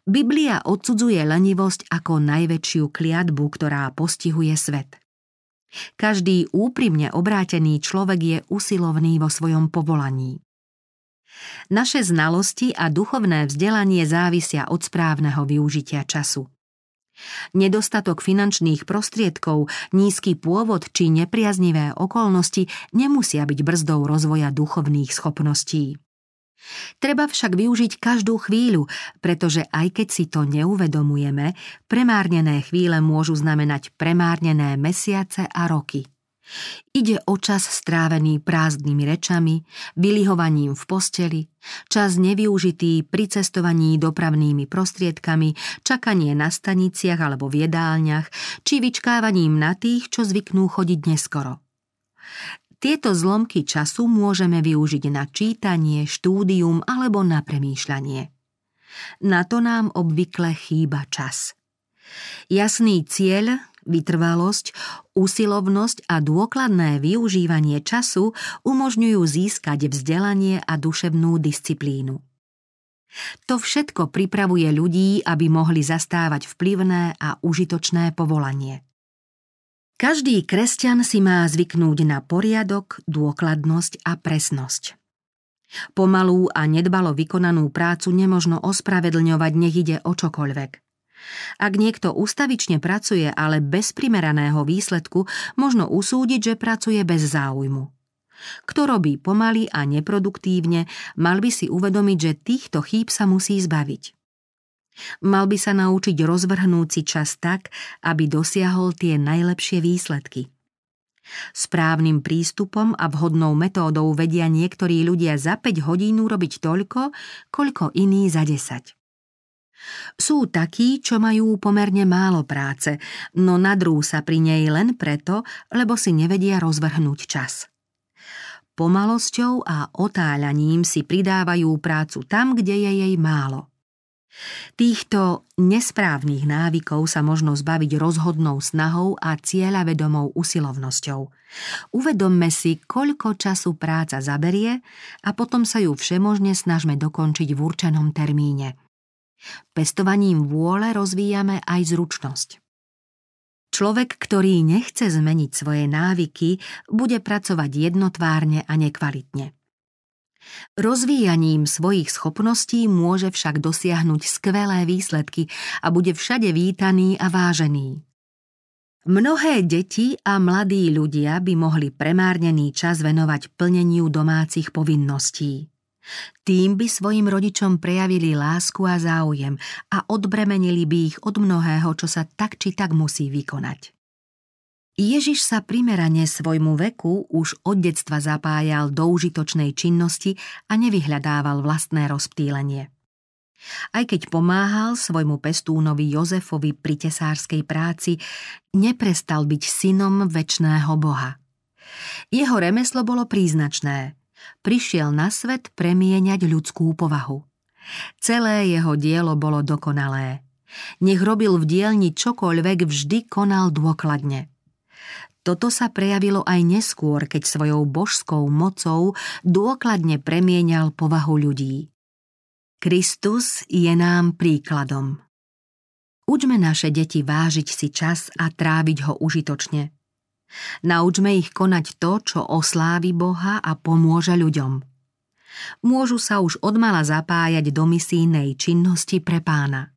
Biblia odsudzuje lenivosť ako najväčšiu kliatbu, ktorá postihuje svet. Každý úprimne obrátený človek je usilovný vo svojom povolaní. Naše znalosti a duchovné vzdelanie závisia od správneho využitia času. Nedostatok finančných prostriedkov, nízky pôvod či nepriaznivé okolnosti nemusia byť brzdou rozvoja duchovných schopností. Treba však využiť každú chvíľu, pretože aj keď si to neuvedomujeme, premárnené chvíle môžu znamenať premárnené mesiace a roky. Ide o čas strávený prázdnymi rečami, vylihovaním v posteli, čas nevyužitý pri cestovaní dopravnými prostriedkami, čakanie na staniciach alebo v jedálniach, či vyčkávaním na tých, čo zvyknú chodiť neskoro. Tieto zlomky času môžeme využiť na čítanie, štúdium alebo na premýšľanie. Na to nám obvykle chýba čas. Jasný cieľ, vytrvalosť, usilovnosť a dôkladné využívanie času umožňujú získať vzdelanie a duševnú disciplínu. To všetko pripravuje ľudí, aby mohli zastávať vplyvné a užitočné povolanie. Každý kresťan si má zvyknúť na poriadok, dôkladnosť a presnosť. Pomalú a nedbalo vykonanú prácu nemožno ospravedlňovať, nech ide o čokoľvek. Ak niekto ustavične pracuje, ale bez primeraného výsledku, možno usúdiť, že pracuje bez záujmu. Kto robí pomaly a neproduktívne, mal by si uvedomiť, že týchto chýb sa musí zbaviť. Mal by sa naučiť rozvrhnúť si čas tak, aby dosiahol tie najlepšie výsledky. Správnym prístupom a vhodnou metódou vedia niektorí ľudia za 5 hodín urobiť toľko, koľko iní za 10. Sú takí, čo majú pomerne málo práce, no nadrú sa pri nej len preto, lebo si nevedia rozvrhnúť čas. Pomalosťou a otáľaním si pridávajú prácu tam, kde je jej málo – Týchto nesprávnych návykov sa možno zbaviť rozhodnou snahou a cieľavedomou usilovnosťou. Uvedomme si, koľko času práca zaberie a potom sa ju všemožne snažme dokončiť v určenom termíne. Pestovaním vôle rozvíjame aj zručnosť. Človek, ktorý nechce zmeniť svoje návyky, bude pracovať jednotvárne a nekvalitne. Rozvíjaním svojich schopností môže však dosiahnuť skvelé výsledky a bude všade vítaný a vážený. Mnohé deti a mladí ľudia by mohli premárnený čas venovať plneniu domácich povinností. Tým by svojim rodičom prejavili lásku a záujem a odbremenili by ich od mnohého, čo sa tak či tak musí vykonať. Ježiš sa primerane svojmu veku už od detstva zapájal do užitočnej činnosti a nevyhľadával vlastné rozptýlenie. Aj keď pomáhal svojmu pestúnovi Jozefovi pri tesárskej práci, neprestal byť synom väčšného Boha. Jeho remeslo bolo príznačné. Prišiel na svet premieňať ľudskú povahu. Celé jeho dielo bolo dokonalé. Nech robil v dielni čokoľvek, vždy konal dôkladne – toto sa prejavilo aj neskôr, keď svojou božskou mocou dôkladne premienial povahu ľudí. Kristus je nám príkladom. Učme naše deti vážiť si čas a tráviť ho užitočne. Naučme ich konať to, čo oslávi Boha a pomôže ľuďom. Môžu sa už odmala zapájať do misijnej činnosti pre pána.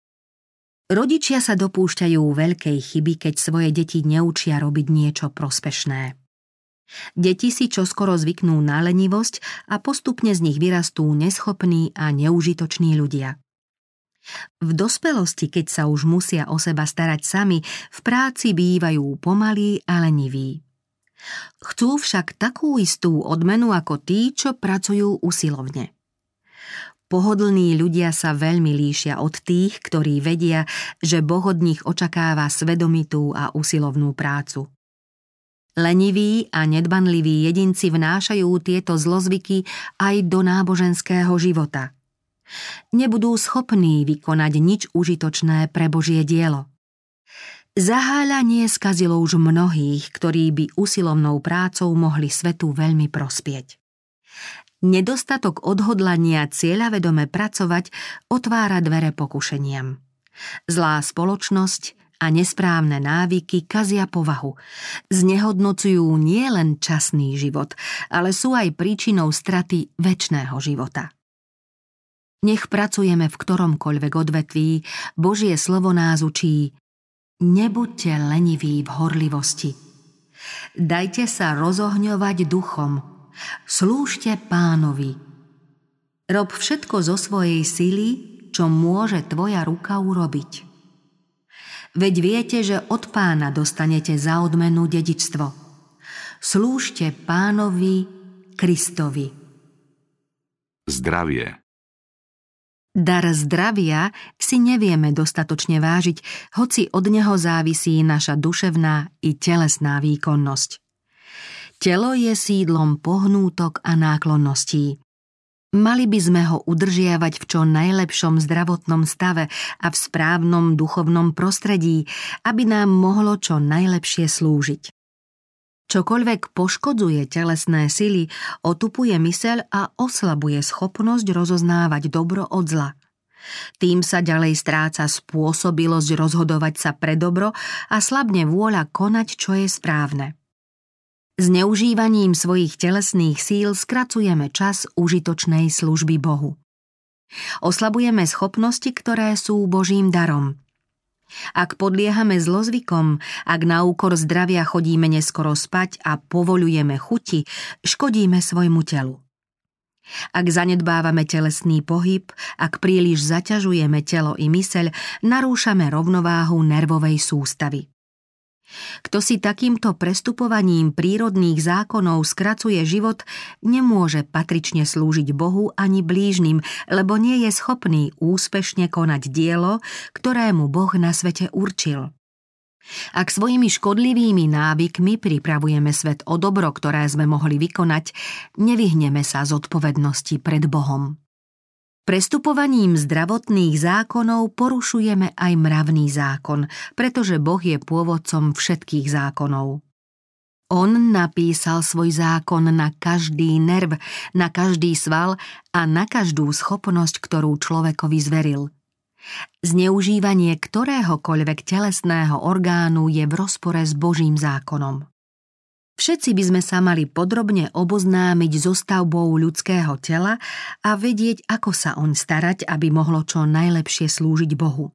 Rodičia sa dopúšťajú veľkej chyby, keď svoje deti neučia robiť niečo prospešné. Deti si čoskoro zvyknú na lenivosť a postupne z nich vyrastú neschopní a neužitoční ľudia. V dospelosti, keď sa už musia o seba starať sami, v práci bývajú pomalí a leniví. Chcú však takú istú odmenu ako tí, čo pracujú usilovne. Pohodlní ľudia sa veľmi líšia od tých, ktorí vedia, že Boh od nich očakáva svedomitú a usilovnú prácu. Leniví a nedbanliví jedinci vnášajú tieto zlozvyky aj do náboženského života. Nebudú schopní vykonať nič užitočné pre Božie dielo. Zaháľanie skazilo už mnohých, ktorí by usilovnou prácou mohli svetu veľmi prospieť. Nedostatok odhodlania cieľavedome pracovať otvára dvere pokušeniam. Zlá spoločnosť a nesprávne návyky kazia povahu. Znehodnocujú nielen časný život, ale sú aj príčinou straty väčšného života. Nech pracujeme v ktoromkoľvek odvetví, Božie slovo nás učí Nebuďte leniví v horlivosti. Dajte sa rozohňovať duchom. Slúžte pánovi. Rob všetko zo svojej sily, čo môže tvoja ruka urobiť. Veď viete, že od pána dostanete za odmenu dedičstvo. Slúžte pánovi Kristovi. Zdravie. Dar zdravia si nevieme dostatočne vážiť, hoci od neho závisí naša duševná i telesná výkonnosť. Telo je sídlom pohnútok a náklonností. Mali by sme ho udržiavať v čo najlepšom zdravotnom stave a v správnom duchovnom prostredí, aby nám mohlo čo najlepšie slúžiť. Čokoľvek poškodzuje telesné sily, otupuje myseľ a oslabuje schopnosť rozoznávať dobro od zla. Tým sa ďalej stráca spôsobilosť rozhodovať sa pre dobro a slabne vôľa konať, čo je správne. Zneužívaním svojich telesných síl skracujeme čas užitočnej služby Bohu. Oslabujeme schopnosti, ktoré sú Božím darom – ak podliehame zlozvykom, ak na úkor zdravia chodíme neskoro spať a povolujeme chuti, škodíme svojmu telu. Ak zanedbávame telesný pohyb, ak príliš zaťažujeme telo i myseľ, narúšame rovnováhu nervovej sústavy. Kto si takýmto prestupovaním prírodných zákonov skracuje život, nemôže patrične slúžiť Bohu ani blížnym, lebo nie je schopný úspešne konať dielo, ktorému Boh na svete určil. Ak svojimi škodlivými návykmi pripravujeme svet o dobro, ktoré sme mohli vykonať, nevyhneme sa zodpovednosti pred Bohom. Prestupovaním zdravotných zákonov porušujeme aj mravný zákon, pretože Boh je pôvodcom všetkých zákonov. On napísal svoj zákon na každý nerv, na každý sval a na každú schopnosť, ktorú človekovi zveril. Zneužívanie ktoréhokoľvek telesného orgánu je v rozpore s Božím zákonom. Všetci by sme sa mali podrobne oboznámiť so stavbou ľudského tela a vedieť, ako sa oň starať, aby mohlo čo najlepšie slúžiť Bohu.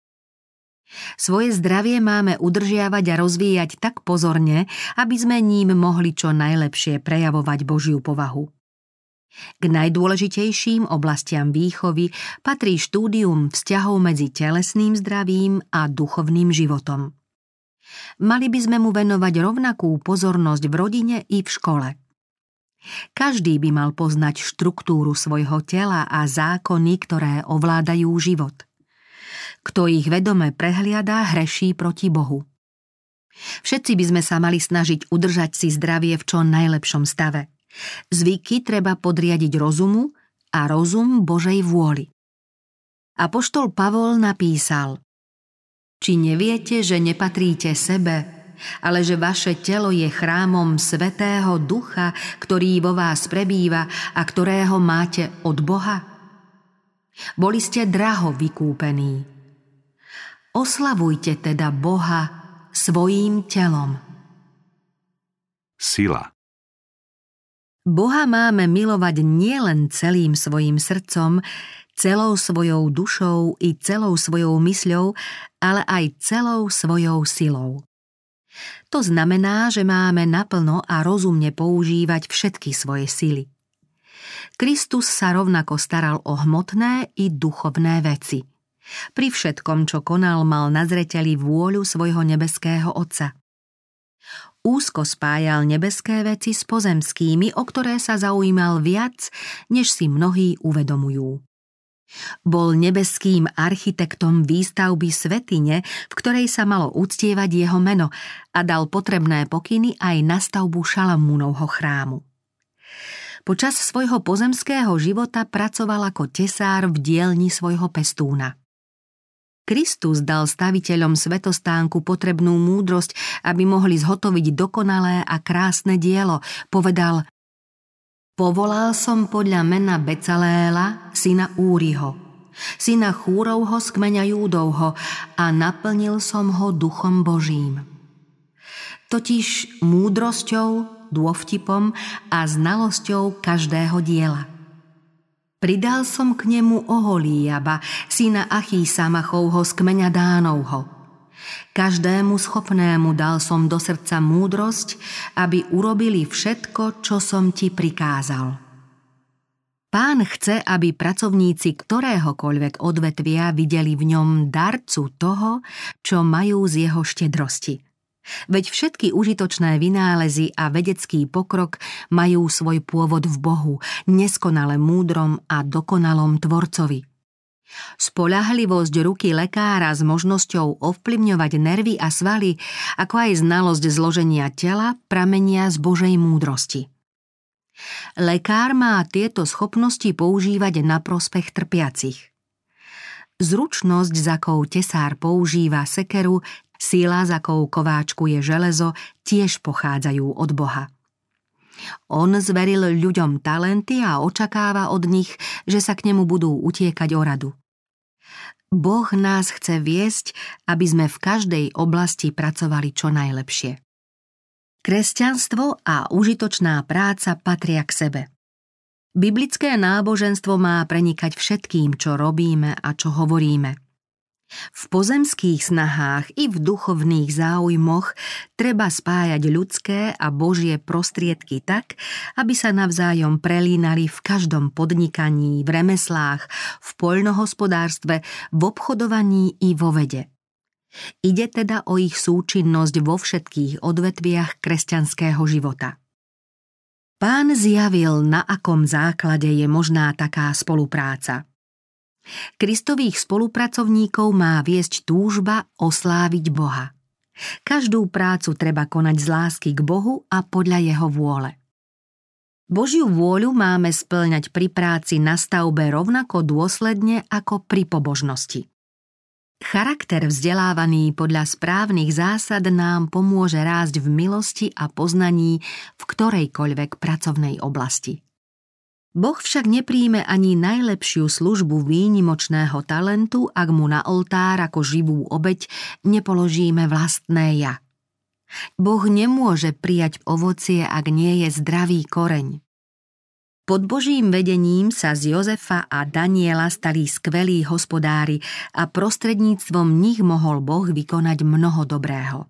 Svoje zdravie máme udržiavať a rozvíjať tak pozorne, aby sme ním mohli čo najlepšie prejavovať Božiu povahu. K najdôležitejším oblastiam výchovy patrí štúdium vzťahov medzi telesným zdravím a duchovným životom. Mali by sme mu venovať rovnakú pozornosť v rodine i v škole. Každý by mal poznať štruktúru svojho tela a zákony, ktoré ovládajú život. Kto ich vedome prehliadá, hreší proti Bohu. Všetci by sme sa mali snažiť udržať si zdravie v čo najlepšom stave. Zvyky treba podriadiť rozumu a rozum Božej vôli. Apoštol Pavol napísal či neviete, že nepatríte sebe, ale že vaše telo je chrámom Svetého Ducha, ktorý vo vás prebýva a ktorého máte od Boha? Boli ste draho vykúpení. Oslavujte teda Boha svojím telom. Sila Boha máme milovať nielen celým svojim srdcom, celou svojou dušou i celou svojou mysľou, ale aj celou svojou silou. To znamená, že máme naplno a rozumne používať všetky svoje sily. Kristus sa rovnako staral o hmotné i duchovné veci. Pri všetkom, čo konal, mal na zreteli vôľu svojho nebeského Otca. Úzko spájal nebeské veci s pozemskými, o ktoré sa zaujímal viac, než si mnohí uvedomujú. Bol nebeským architektom výstavby svetine, v ktorej sa malo uctievať jeho meno a dal potrebné pokyny aj na stavbu Šalamúnovho chrámu. Počas svojho pozemského života pracoval ako tesár v dielni svojho pestúna. Kristus dal staviteľom svetostánku potrebnú múdrosť, aby mohli zhotoviť dokonalé a krásne dielo. Povedal, Povolal som podľa mena Becaléla, syna Úriho, syna Chúrovho z kmeňa Júdovho a naplnil som ho duchom Božím. Totiž múdrosťou, dôvtipom a znalosťou každého diela. Pridal som k nemu Oholíjaba, syna Achísamachovho z kmeňa Dánovho, Každému schopnému dal som do srdca múdrosť, aby urobili všetko, čo som ti prikázal. Pán chce, aby pracovníci ktoréhokoľvek odvetvia videli v ňom darcu toho, čo majú z jeho štedrosti. Veď všetky užitočné vynálezy a vedecký pokrok majú svoj pôvod v Bohu, neskonale múdrom a dokonalom tvorcovi. Spolahlivosť ruky lekára s možnosťou ovplyvňovať nervy a svaly, ako aj znalosť zloženia tela, pramenia z Božej múdrosti. Lekár má tieto schopnosti používať na prospech trpiacich. Zručnosť, za akou tesár používa sekeru, síla, za kováčku je železo, tiež pochádzajú od Boha. On zveril ľuďom talenty a očakáva od nich, že sa k nemu budú utiekať o radu. Boh nás chce viesť, aby sme v každej oblasti pracovali čo najlepšie. Kresťanstvo a užitočná práca patria k sebe. Biblické náboženstvo má prenikať všetkým, čo robíme a čo hovoríme. V pozemských snahách i v duchovných záujmoch treba spájať ľudské a božie prostriedky tak, aby sa navzájom prelínali v každom podnikaní, v remeslách, v poľnohospodárstve, v obchodovaní i vo vede. Ide teda o ich súčinnosť vo všetkých odvetviach kresťanského života. Pán zjavil, na akom základe je možná taká spolupráca. Kristových spolupracovníkov má viesť túžba osláviť Boha. Každú prácu treba konať z lásky k Bohu a podľa jeho vôle. Božiu vôľu máme splňať pri práci na stavbe rovnako dôsledne ako pri pobožnosti. Charakter vzdelávaný podľa správnych zásad nám pomôže rásť v milosti a poznaní v ktorejkoľvek pracovnej oblasti. Boh však nepríjme ani najlepšiu službu výnimočného talentu, ak mu na oltár ako živú obeď nepoložíme vlastné ja. Boh nemôže prijať ovocie, ak nie je zdravý koreň. Pod Božím vedením sa z Jozefa a Daniela stali skvelí hospodári a prostredníctvom nich mohol Boh vykonať mnoho dobrého.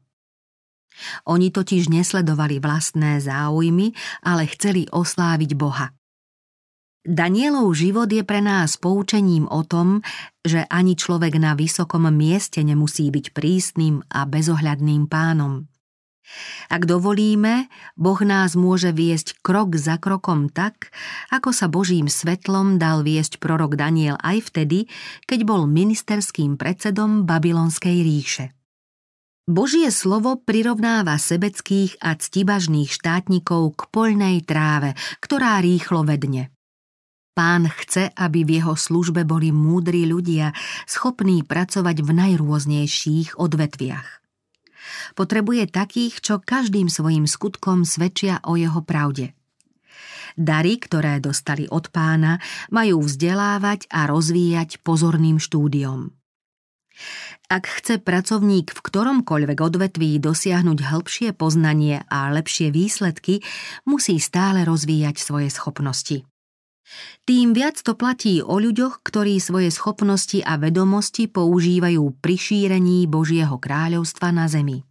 Oni totiž nesledovali vlastné záujmy, ale chceli osláviť Boha. Danielov život je pre nás poučením o tom, že ani človek na vysokom mieste nemusí byť prísnym a bezohľadným pánom. Ak dovolíme, Boh nás môže viesť krok za krokom tak, ako sa Božím svetlom dal viesť prorok Daniel aj vtedy, keď bol ministerským predsedom Babylonskej ríše. Božie slovo prirovnáva sebeckých a ctibažných štátnikov k poľnej tráve, ktorá rýchlo vedne. Pán chce, aby v jeho službe boli múdri ľudia, schopní pracovať v najrôznejších odvetviach. Potrebuje takých, čo každým svojim skutkom svedčia o jeho pravde. Dary, ktoré dostali od pána, majú vzdelávať a rozvíjať pozorným štúdiom. Ak chce pracovník v ktoromkoľvek odvetví dosiahnuť hĺbšie poznanie a lepšie výsledky, musí stále rozvíjať svoje schopnosti. Tým viac to platí o ľuďoch, ktorí svoje schopnosti a vedomosti používajú pri šírení Božieho kráľovstva na zemi.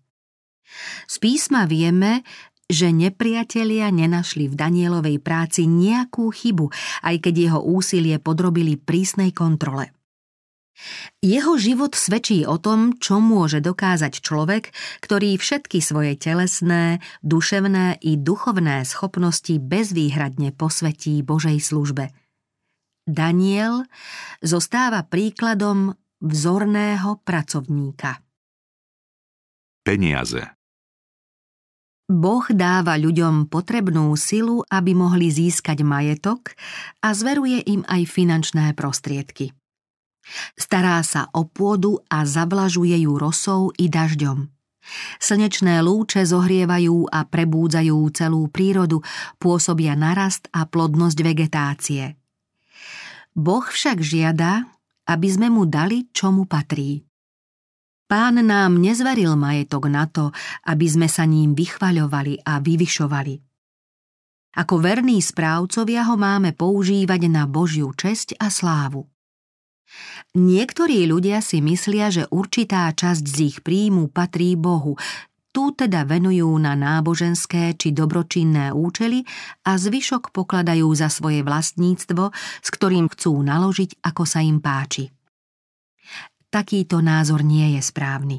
Z písma vieme, že nepriatelia nenašli v Danielovej práci nejakú chybu, aj keď jeho úsilie podrobili prísnej kontrole. Jeho život svedčí o tom, čo môže dokázať človek, ktorý všetky svoje telesné, duševné i duchovné schopnosti bezvýhradne posvetí Božej službe. Daniel zostáva príkladom vzorného pracovníka. Peniaze Boh dáva ľuďom potrebnú silu, aby mohli získať majetok a zveruje im aj finančné prostriedky. Stará sa o pôdu a zavlažuje ju rosou i dažďom. Slnečné lúče zohrievajú a prebúdzajú celú prírodu, pôsobia narast a plodnosť vegetácie. Boh však žiada, aby sme mu dali, čo mu patrí. Pán nám nezveril majetok na to, aby sme sa ním vychvaľovali a vyvyšovali. Ako verní správcovia ho máme používať na Božiu česť a slávu. Niektorí ľudia si myslia, že určitá časť z ich príjmu patrí Bohu, tu teda venujú na náboženské či dobročinné účely a zvyšok pokladajú za svoje vlastníctvo, s ktorým chcú naložiť, ako sa im páči. Takýto názor nie je správny.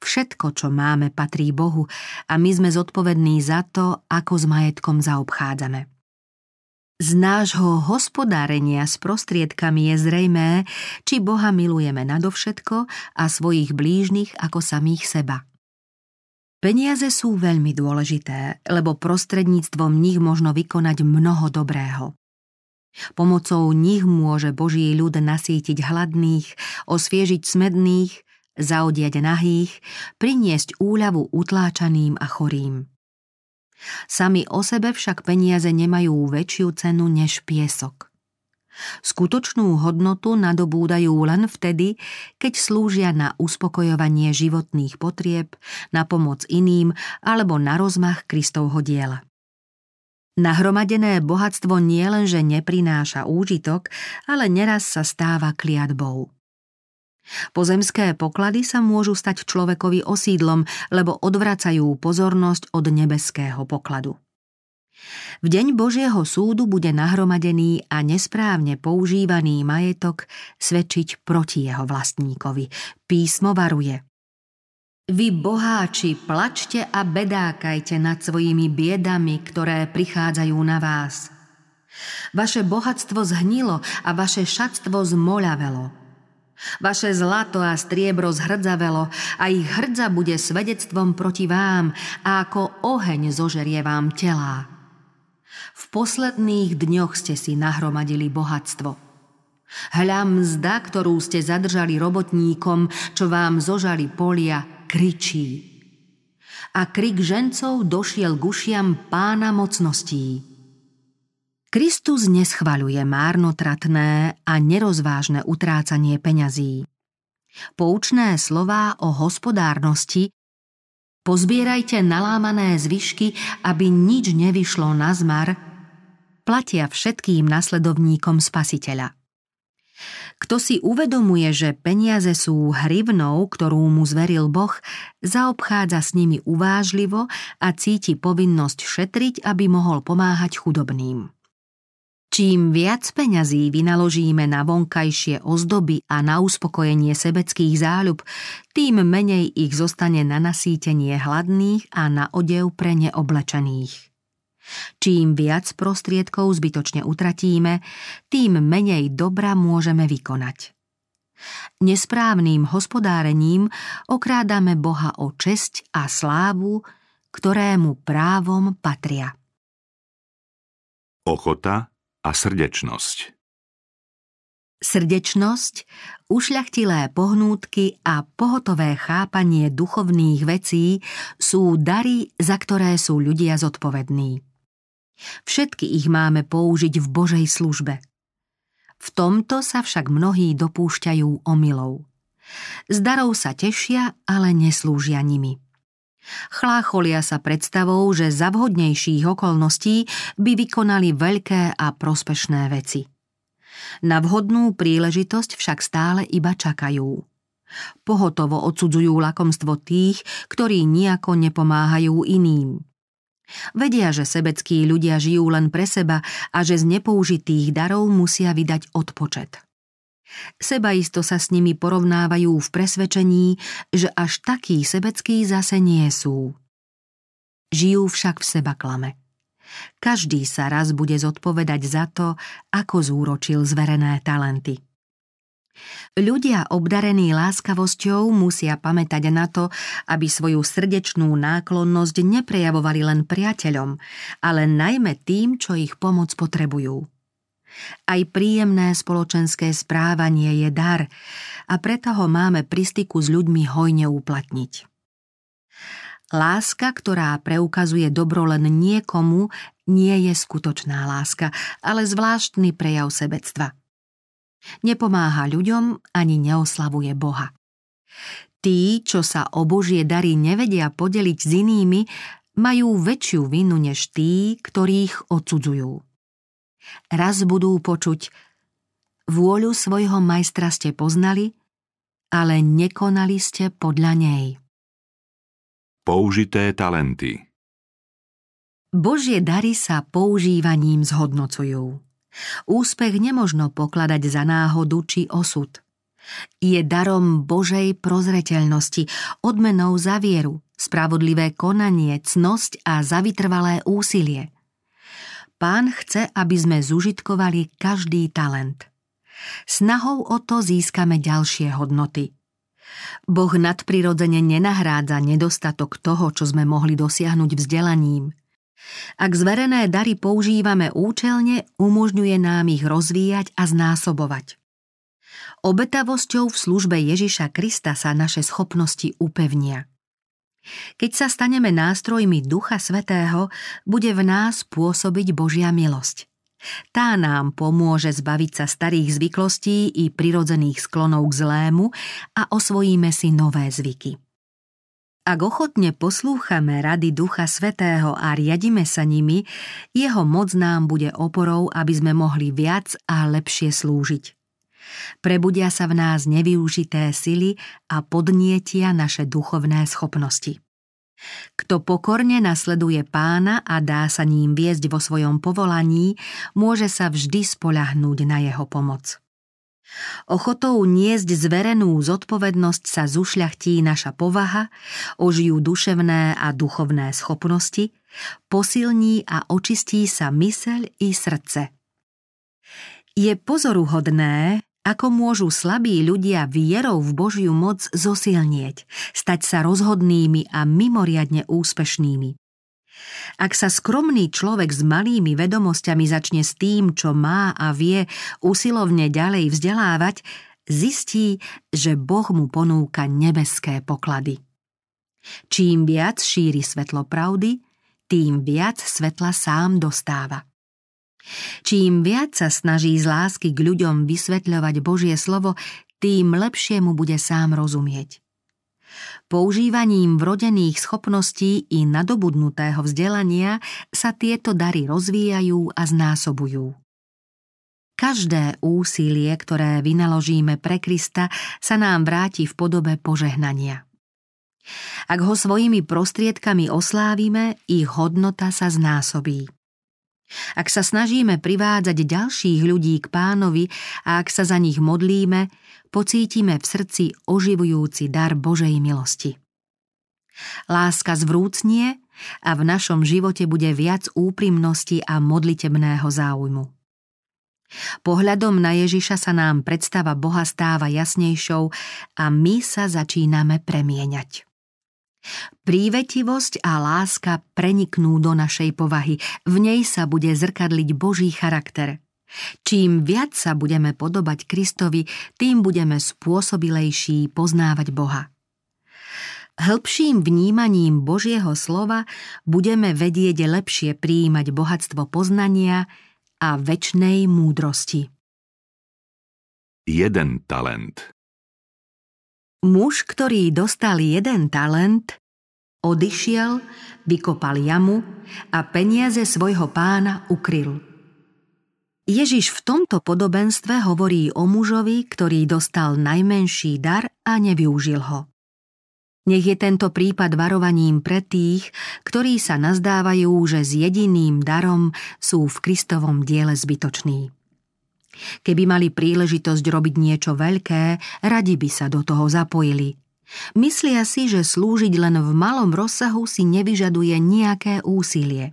Všetko, čo máme, patrí Bohu a my sme zodpovední za to, ako s majetkom zaobchádzame. Z nášho hospodárenia s prostriedkami je zrejmé, či Boha milujeme nadovšetko a svojich blížnych ako samých seba. Peniaze sú veľmi dôležité, lebo prostredníctvom nich možno vykonať mnoho dobrého. Pomocou nich môže Boží ľud nasítiť hladných, osviežiť smedných, zaodiať nahých, priniesť úľavu utláčaným a chorým. Sami o sebe však peniaze nemajú väčšiu cenu než piesok. Skutočnú hodnotu nadobúdajú len vtedy, keď slúžia na uspokojovanie životných potrieb, na pomoc iným alebo na rozmach Kristovho diela. Nahromadené bohatstvo nielenže neprináša úžitok, ale neraz sa stáva kliatbou. Pozemské poklady sa môžu stať človekovi osídlom, lebo odvracajú pozornosť od nebeského pokladu. V deň Božieho súdu bude nahromadený a nesprávne používaný majetok svedčiť proti jeho vlastníkovi. Písmo varuje. Vy boháči, plačte a bedákajte nad svojimi biedami, ktoré prichádzajú na vás. Vaše bohatstvo zhnilo a vaše šatstvo zmoľavelo. Vaše zlato a striebro zhrdzavelo a ich hrdza bude svedectvom proti vám a ako oheň zožerie vám telá. V posledných dňoch ste si nahromadili bohatstvo. Hľa mzda, ktorú ste zadržali robotníkom, čo vám zožali polia, kričí. A krik žencov došiel k pána mocností. Kristus neschvaľuje márnotratné a nerozvážne utrácanie peňazí. Poučné slová o hospodárnosti Pozbierajte nalámané zvyšky, aby nič nevyšlo na zmar, platia všetkým nasledovníkom spasiteľa. Kto si uvedomuje, že peniaze sú hrivnou, ktorú mu zveril Boh, zaobchádza s nimi uvážlivo a cíti povinnosť šetriť, aby mohol pomáhať chudobným. Čím viac peňazí vynaložíme na vonkajšie ozdoby a na uspokojenie sebeckých záľub, tým menej ich zostane na nasýtenie hladných a na odev pre neoblečených. Čím viac prostriedkov zbytočne utratíme, tým menej dobra môžeme vykonať. Nesprávnym hospodárením okrádame Boha o česť a slávu, ktorému právom patria. Ochota a srdečnosť. Srdečnosť, ušľachtilé pohnútky a pohotové chápanie duchovných vecí sú dary, za ktoré sú ľudia zodpovední. Všetky ich máme použiť v Božej službe. V tomto sa však mnohí dopúšťajú omylov. Z darov sa tešia, ale neslúžia nimi. Chlácholia sa predstavou, že za vhodnejších okolností by vykonali veľké a prospešné veci. Na vhodnú príležitosť však stále iba čakajú. Pohotovo odsudzujú lakomstvo tých, ktorí nejako nepomáhajú iným. Vedia, že sebeckí ľudia žijú len pre seba a že z nepoužitých darov musia vydať odpočet. Sebaisto sa s nimi porovnávajú v presvedčení, že až takí sebeckí zase nie sú. Žijú však v seba klame. Každý sa raz bude zodpovedať za to, ako zúročil zverené talenty. Ľudia obdarení láskavosťou musia pamätať na to, aby svoju srdečnú náklonnosť neprejavovali len priateľom, ale najmä tým, čo ich pomoc potrebujú. Aj príjemné spoločenské správanie je dar a preto ho máme pri styku s ľuďmi hojne uplatniť. Láska, ktorá preukazuje dobro len niekomu, nie je skutočná láska, ale zvláštny prejav sebectva. Nepomáha ľuďom ani neoslavuje Boha. Tí, čo sa o Božie dary nevedia podeliť s inými, majú väčšiu vinu než tí, ktorých odsudzujú raz budú počuť Vôľu svojho majstra ste poznali, ale nekonali ste podľa nej. Použité talenty Božie dary sa používaním zhodnocujú. Úspech nemožno pokladať za náhodu či osud. Je darom Božej prozreteľnosti, odmenou za vieru, spravodlivé konanie, cnosť a zavytrvalé úsilie. Pán chce, aby sme zužitkovali každý talent. Snahou o to získame ďalšie hodnoty. Boh nadprirodzene nenahrádza nedostatok toho, čo sme mohli dosiahnuť vzdelaním – ak zverené dary používame účelne, umožňuje nám ich rozvíjať a znásobovať. Obetavosťou v službe Ježiša Krista sa naše schopnosti upevnia. Keď sa staneme nástrojmi Ducha Svetého, bude v nás pôsobiť Božia milosť. Tá nám pomôže zbaviť sa starých zvyklostí i prirodzených sklonov k zlému a osvojíme si nové zvyky. Ak ochotne poslúchame rady Ducha Svetého a riadime sa nimi, jeho moc nám bude oporou, aby sme mohli viac a lepšie slúžiť. Prebudia sa v nás nevyužité sily a podnietia naše duchovné schopnosti. Kto pokorne nasleduje pána a dá sa ním viesť vo svojom povolaní, môže sa vždy spolahnúť na jeho pomoc. Ochotou niesť zverenú zodpovednosť sa zušľachtí naša povaha, ožijú duševné a duchovné schopnosti, posilní a očistí sa myseľ i srdce. Je pozoruhodné, ako môžu slabí ľudia vierou v Božiu moc zosilnieť, stať sa rozhodnými a mimoriadne úspešnými. Ak sa skromný človek s malými vedomosťami začne s tým, čo má a vie, usilovne ďalej vzdelávať, zistí, že Boh mu ponúka nebeské poklady. Čím viac šíri svetlo pravdy, tým viac svetla sám dostáva. Čím viac sa snaží z lásky k ľuďom vysvetľovať Božie slovo, tým lepšie mu bude sám rozumieť. Používaním vrodených schopností i nadobudnutého vzdelania sa tieto dary rozvíjajú a znásobujú. Každé úsilie, ktoré vynaložíme pre Krista, sa nám vráti v podobe požehnania. Ak ho svojimi prostriedkami oslávime, ich hodnota sa znásobí. Ak sa snažíme privádzať ďalších ľudí k pánovi a ak sa za nich modlíme, pocítime v srdci oživujúci dar Božej milosti. Láska zvrúcnie a v našom živote bude viac úprimnosti a modlitebného záujmu. Pohľadom na Ježiša sa nám predstava Boha stáva jasnejšou a my sa začíname premieňať. Prívetivosť a láska preniknú do našej povahy, v nej sa bude zrkadliť Boží charakter. Čím viac sa budeme podobať Kristovi, tým budeme spôsobilejší poznávať Boha. Hĺbším vnímaním Božieho slova budeme vedieť lepšie prijímať bohatstvo poznania a väčnej múdrosti. Jeden talent Muž, ktorý dostal jeden talent, odišiel, vykopal jamu a peniaze svojho pána ukryl. Ježiš v tomto podobenstve hovorí o mužovi, ktorý dostal najmenší dar a nevyužil ho. Nech je tento prípad varovaním pre tých, ktorí sa nazdávajú, že s jediným darom sú v Kristovom diele zbytoční. Keby mali príležitosť robiť niečo veľké, radi by sa do toho zapojili. Myslia si, že slúžiť len v malom rozsahu si nevyžaduje nejaké úsilie.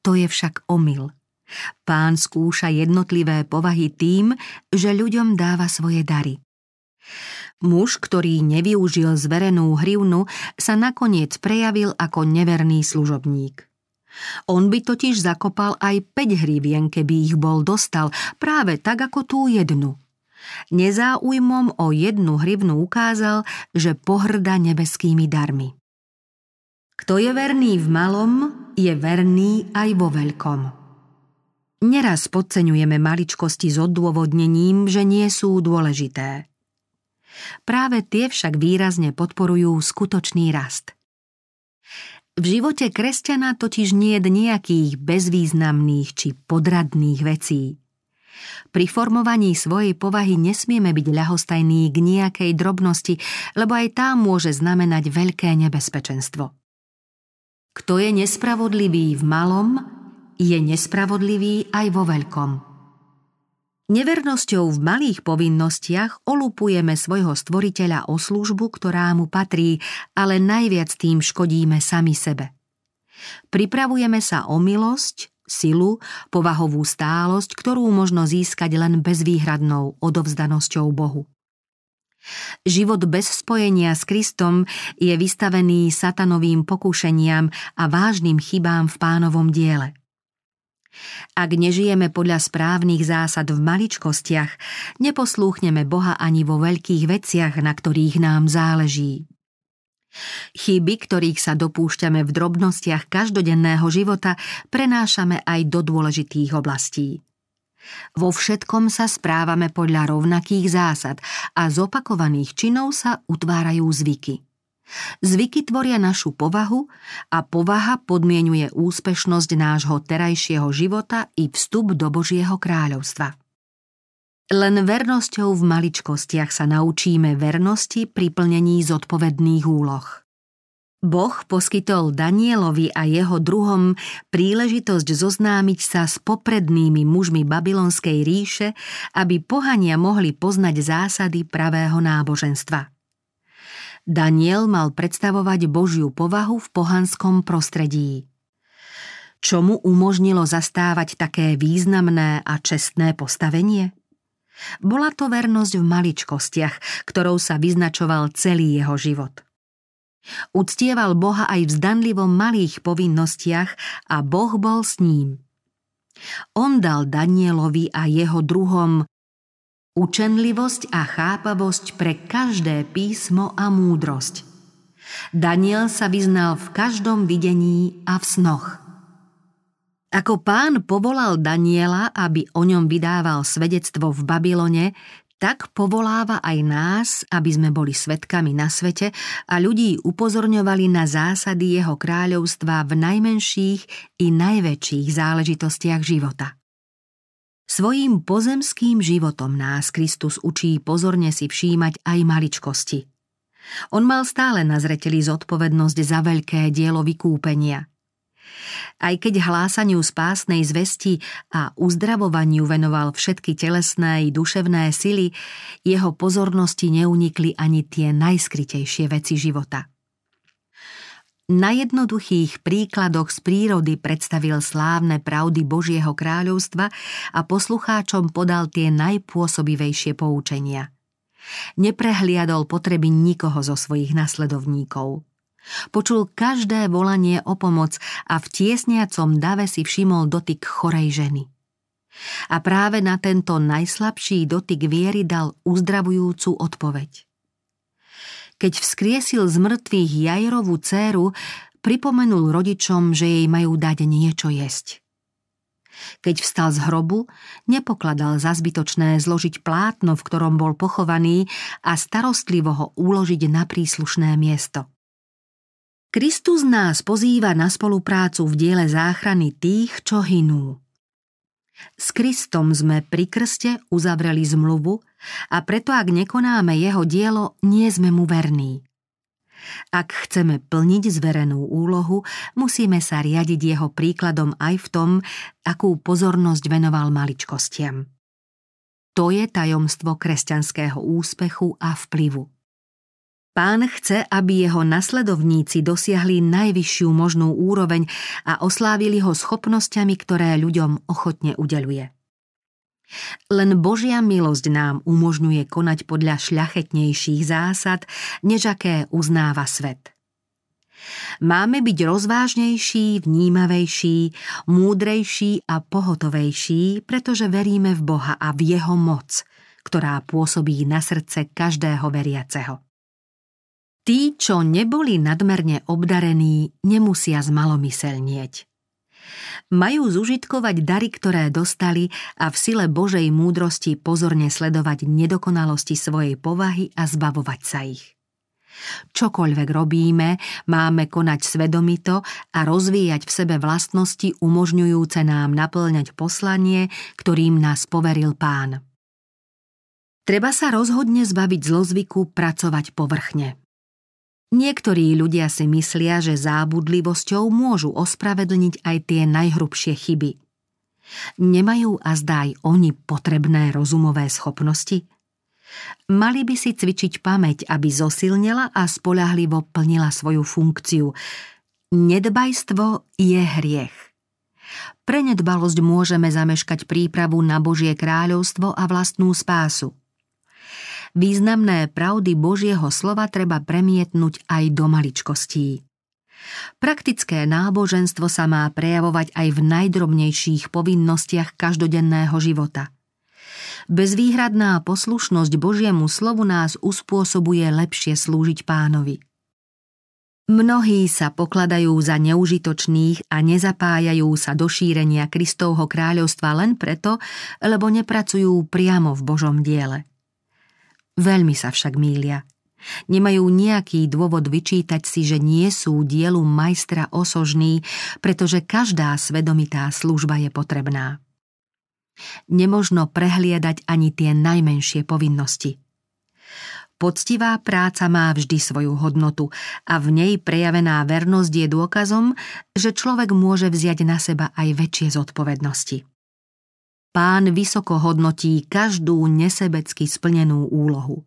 To je však omyl. Pán skúša jednotlivé povahy tým, že ľuďom dáva svoje dary. Muž, ktorý nevyužil zverenú hrivnu, sa nakoniec prejavil ako neverný služobník. On by totiž zakopal aj 5 hrivien, keby ich bol dostal, práve tak ako tú jednu. Nezáujmom o jednu hrivnu ukázal, že pohrda nebeskými darmi. Kto je verný v malom, je verný aj vo veľkom. Neraz podceňujeme maličkosti s odôvodnením, že nie sú dôležité. Práve tie však výrazne podporujú skutočný rast. V živote kresťana totiž nie je nejakých bezvýznamných či podradných vecí. Pri formovaní svojej povahy nesmieme byť ľahostajní k nejakej drobnosti, lebo aj tá môže znamenať veľké nebezpečenstvo. Kto je nespravodlivý v malom, je nespravodlivý aj vo veľkom. Nevernosťou v malých povinnostiach olupujeme svojho stvoriteľa o službu, ktorá mu patrí, ale najviac tým škodíme sami sebe. Pripravujeme sa o milosť, silu, povahovú stálosť, ktorú možno získať len bezvýhradnou odovzdanosťou Bohu. Život bez spojenia s Kristom je vystavený satanovým pokúšeniam a vážnym chybám v pánovom diele. Ak nežijeme podľa správnych zásad v maličkostiach, neposlúchneme Boha ani vo veľkých veciach, na ktorých nám záleží. Chyby, ktorých sa dopúšťame v drobnostiach každodenného života, prenášame aj do dôležitých oblastí. Vo všetkom sa správame podľa rovnakých zásad a z opakovaných činov sa utvárajú zvyky. Zvyky tvoria našu povahu a povaha podmienuje úspešnosť nášho terajšieho života i vstup do Božieho kráľovstva. Len vernosťou v maličkostiach sa naučíme vernosti pri plnení zodpovedných úloh. Boh poskytol Danielovi a jeho druhom príležitosť zoznámiť sa s poprednými mužmi babylonskej ríše, aby pohania mohli poznať zásady pravého náboženstva. Daniel mal predstavovať Božiu povahu v pohanskom prostredí. Čo mu umožnilo zastávať také významné a čestné postavenie? Bola to vernosť v maličkostiach, ktorou sa vyznačoval celý jeho život. Uctieval Boha aj v zdanlivom malých povinnostiach a Boh bol s ním. On dal Danielovi a jeho druhom učenlivosť a chápavosť pre každé písmo a múdrosť. Daniel sa vyznal v každom videní a v snoch – ako pán povolal Daniela, aby o ňom vydával svedectvo v Babylone, tak povoláva aj nás, aby sme boli svetkami na svete a ľudí upozorňovali na zásady jeho kráľovstva v najmenších i najväčších záležitostiach života. Svojím pozemským životom nás Kristus učí pozorne si všímať aj maličkosti. On mal stále na zreteli zodpovednosť za veľké dielo vykúpenia – aj keď hlásaniu spásnej zvesti a uzdravovaniu venoval všetky telesné i duševné sily, jeho pozornosti neunikli ani tie najskritejšie veci života. Na jednoduchých príkladoch z prírody predstavil slávne pravdy Božieho kráľovstva a poslucháčom podal tie najpôsobivejšie poučenia. Neprehliadol potreby nikoho zo svojich nasledovníkov – Počul každé volanie o pomoc a v tiesniacom dave si všimol dotyk chorej ženy. A práve na tento najslabší dotyk viery dal uzdravujúcu odpoveď. Keď vzkriesil z mŕtvych Jajrovú dceru, pripomenul rodičom, že jej majú dať niečo jesť. Keď vstal z hrobu, nepokladal za zbytočné zložiť plátno, v ktorom bol pochovaný a starostlivo ho uložiť na príslušné miesto – Kristus nás pozýva na spoluprácu v diele záchrany tých, čo hinú. S Kristom sme pri krste uzavreli zmluvu a preto ak nekonáme jeho dielo, nie sme mu verní. Ak chceme plniť zverenú úlohu, musíme sa riadiť jeho príkladom aj v tom, akú pozornosť venoval maličkostiam. To je tajomstvo kresťanského úspechu a vplyvu. Pán chce, aby jeho nasledovníci dosiahli najvyššiu možnú úroveň a oslávili ho schopnosťami, ktoré ľuďom ochotne udeluje. Len Božia milosť nám umožňuje konať podľa šľachetnejších zásad, než aké uznáva svet. Máme byť rozvážnejší, vnímavejší, múdrejší a pohotovejší, pretože veríme v Boha a v Jeho moc, ktorá pôsobí na srdce každého veriaceho. Tí, čo neboli nadmerne obdarení, nemusia zmalomyselnieť. Majú zužitkovať dary, ktoré dostali a v sile Božej múdrosti pozorne sledovať nedokonalosti svojej povahy a zbavovať sa ich. Čokoľvek robíme, máme konať svedomito a rozvíjať v sebe vlastnosti umožňujúce nám naplňať poslanie, ktorým nás poveril pán. Treba sa rozhodne zbaviť zlozvyku pracovať povrchne. Niektorí ľudia si myslia, že zábudlivosťou môžu ospravedlniť aj tie najhrubšie chyby. Nemajú a zdaj oni potrebné rozumové schopnosti? Mali by si cvičiť pamäť, aby zosilnila a spolahlivo plnila svoju funkciu. Nedbajstvo je hriech. Pre nedbalosť môžeme zameškať prípravu na Božie kráľovstvo a vlastnú spásu. Významné pravdy Božieho slova treba premietnúť aj do maličkostí. Praktické náboženstvo sa má prejavovať aj v najdrobnejších povinnostiach každodenného života. Bezvýhradná poslušnosť Božiemu slovu nás uspôsobuje lepšie slúžiť pánovi. Mnohí sa pokladajú za neužitočných a nezapájajú sa do šírenia Kristovho kráľovstva len preto, lebo nepracujú priamo v Božom diele. Veľmi sa však mília. Nemajú nejaký dôvod vyčítať si, že nie sú dielu majstra osožný, pretože každá svedomitá služba je potrebná. Nemožno prehliadať ani tie najmenšie povinnosti. Poctivá práca má vždy svoju hodnotu a v nej prejavená vernosť je dôkazom, že človek môže vziať na seba aj väčšie zodpovednosti. Pán vysoko hodnotí každú nesebecky splnenú úlohu.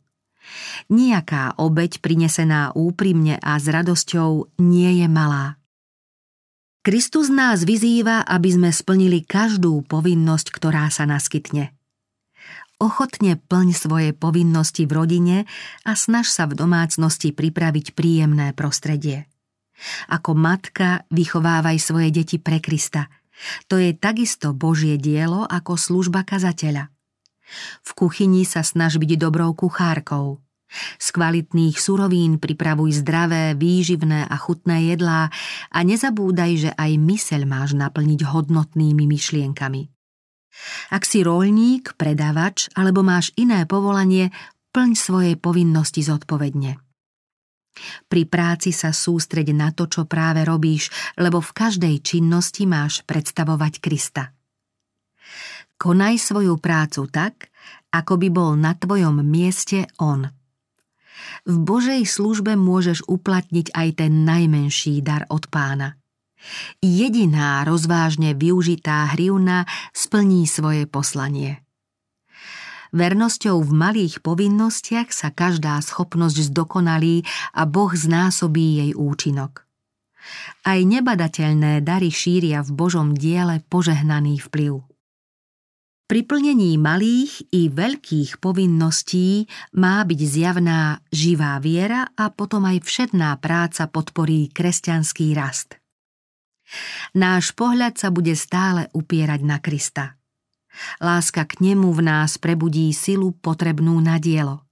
Nijaká obeď prinesená úprimne a s radosťou nie je malá. Kristus nás vyzýva, aby sme splnili každú povinnosť, ktorá sa naskytne. Ochotne plň svoje povinnosti v rodine a snaž sa v domácnosti pripraviť príjemné prostredie. Ako matka vychovávaj svoje deti pre Krista – to je takisto Božie dielo ako služba kazateľa. V kuchyni sa snaž byť dobrou kuchárkou. Z kvalitných surovín pripravuj zdravé, výživné a chutné jedlá a nezabúdaj, že aj myseľ máš naplniť hodnotnými myšlienkami. Ak si roľník, predavač alebo máš iné povolanie, plň svoje povinnosti zodpovedne. Pri práci sa sústreď na to, čo práve robíš, lebo v každej činnosti máš predstavovať Krista. Konaj svoju prácu tak, ako by bol na tvojom mieste On. V Božej službe môžeš uplatniť aj ten najmenší dar od pána. Jediná rozvážne využitá hrivna splní svoje poslanie. Vernosťou v malých povinnostiach sa každá schopnosť zdokonalí a Boh znásobí jej účinok. Aj nebadateľné dary šíria v Božom diele požehnaný vplyv. Pri plnení malých i veľkých povinností má byť zjavná živá viera a potom aj všedná práca podporí kresťanský rast. Náš pohľad sa bude stále upierať na Krista – Láska k nemu v nás prebudí silu potrebnú na dielo.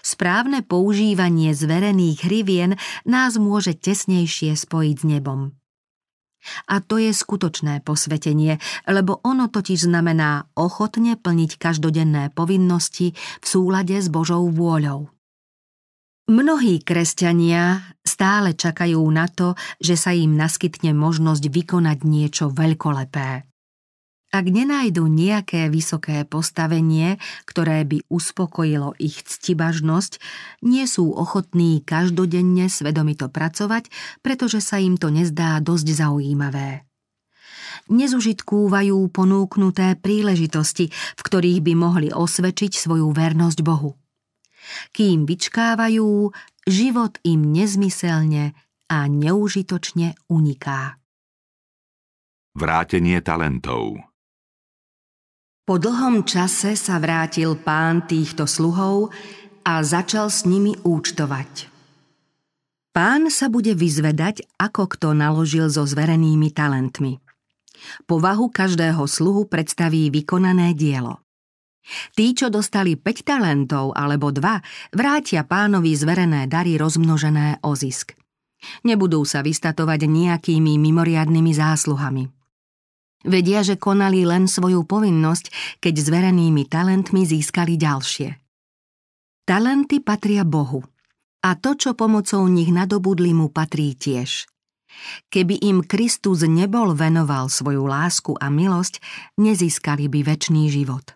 Správne používanie zverených hrivien nás môže tesnejšie spojiť s nebom. A to je skutočné posvetenie, lebo ono totiž znamená ochotne plniť každodenné povinnosti v súlade s Božou vôľou. Mnohí kresťania stále čakajú na to, že sa im naskytne možnosť vykonať niečo veľkolepé. Ak nenájdu nejaké vysoké postavenie, ktoré by uspokojilo ich ctibažnosť, nie sú ochotní každodenne svedomito pracovať, pretože sa im to nezdá dosť zaujímavé. Nezužitkúvajú ponúknuté príležitosti, v ktorých by mohli osvedčiť svoju vernosť Bohu. Kým vyčkávajú, život im nezmyselne a neužitočne uniká. Vrátenie talentov po dlhom čase sa vrátil pán týchto sluhov a začal s nimi účtovať. Pán sa bude vyzvedať, ako kto naložil so zverenými talentmi. Povahu každého sluhu predstaví vykonané dielo. Tí, čo dostali 5 talentov alebo 2, vrátia pánovi zverené dary rozmnožené o zisk. Nebudú sa vystatovať nejakými mimoriadnými zásluhami. Vedia, že konali len svoju povinnosť, keď zverenými talentmi získali ďalšie. Talenty patria Bohu. A to, čo pomocou nich nadobudli, mu patrí tiež. Keby im Kristus nebol venoval svoju lásku a milosť, nezískali by väčší život.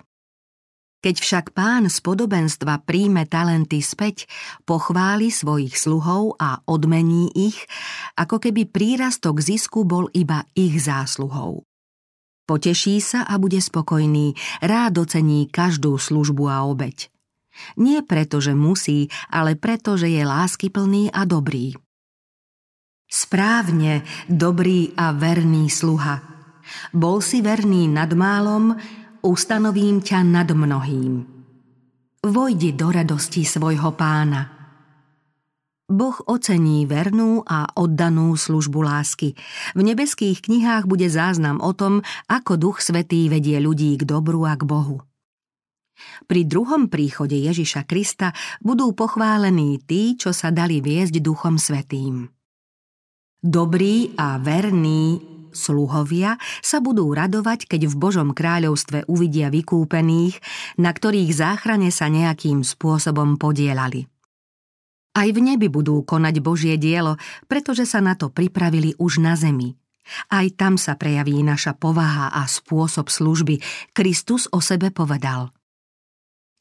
Keď však pán z podobenstva príjme talenty späť, pochváli svojich sluhov a odmení ich, ako keby prírastok zisku bol iba ich zásluhou. Poteší sa a bude spokojný, rád ocení každú službu a obeď. Nie preto, že musí, ale preto, že je láskyplný a dobrý. Správne, dobrý a verný sluha. Bol si verný nad málom, ustanovím ťa nad mnohým. Vojdi do radosti svojho pána. Boh ocení vernú a oddanú službu lásky. V nebeských knihách bude záznam o tom, ako Duch Svetý vedie ľudí k dobru a k Bohu. Pri druhom príchode Ježiša Krista budú pochválení tí, čo sa dali viesť Duchom Svetým. Dobrí a verní sluhovia sa budú radovať, keď v Božom kráľovstve uvidia vykúpených, na ktorých záchrane sa nejakým spôsobom podielali. Aj v nebi budú konať Božie dielo, pretože sa na to pripravili už na zemi. Aj tam sa prejaví naša povaha a spôsob služby. Kristus o sebe povedal.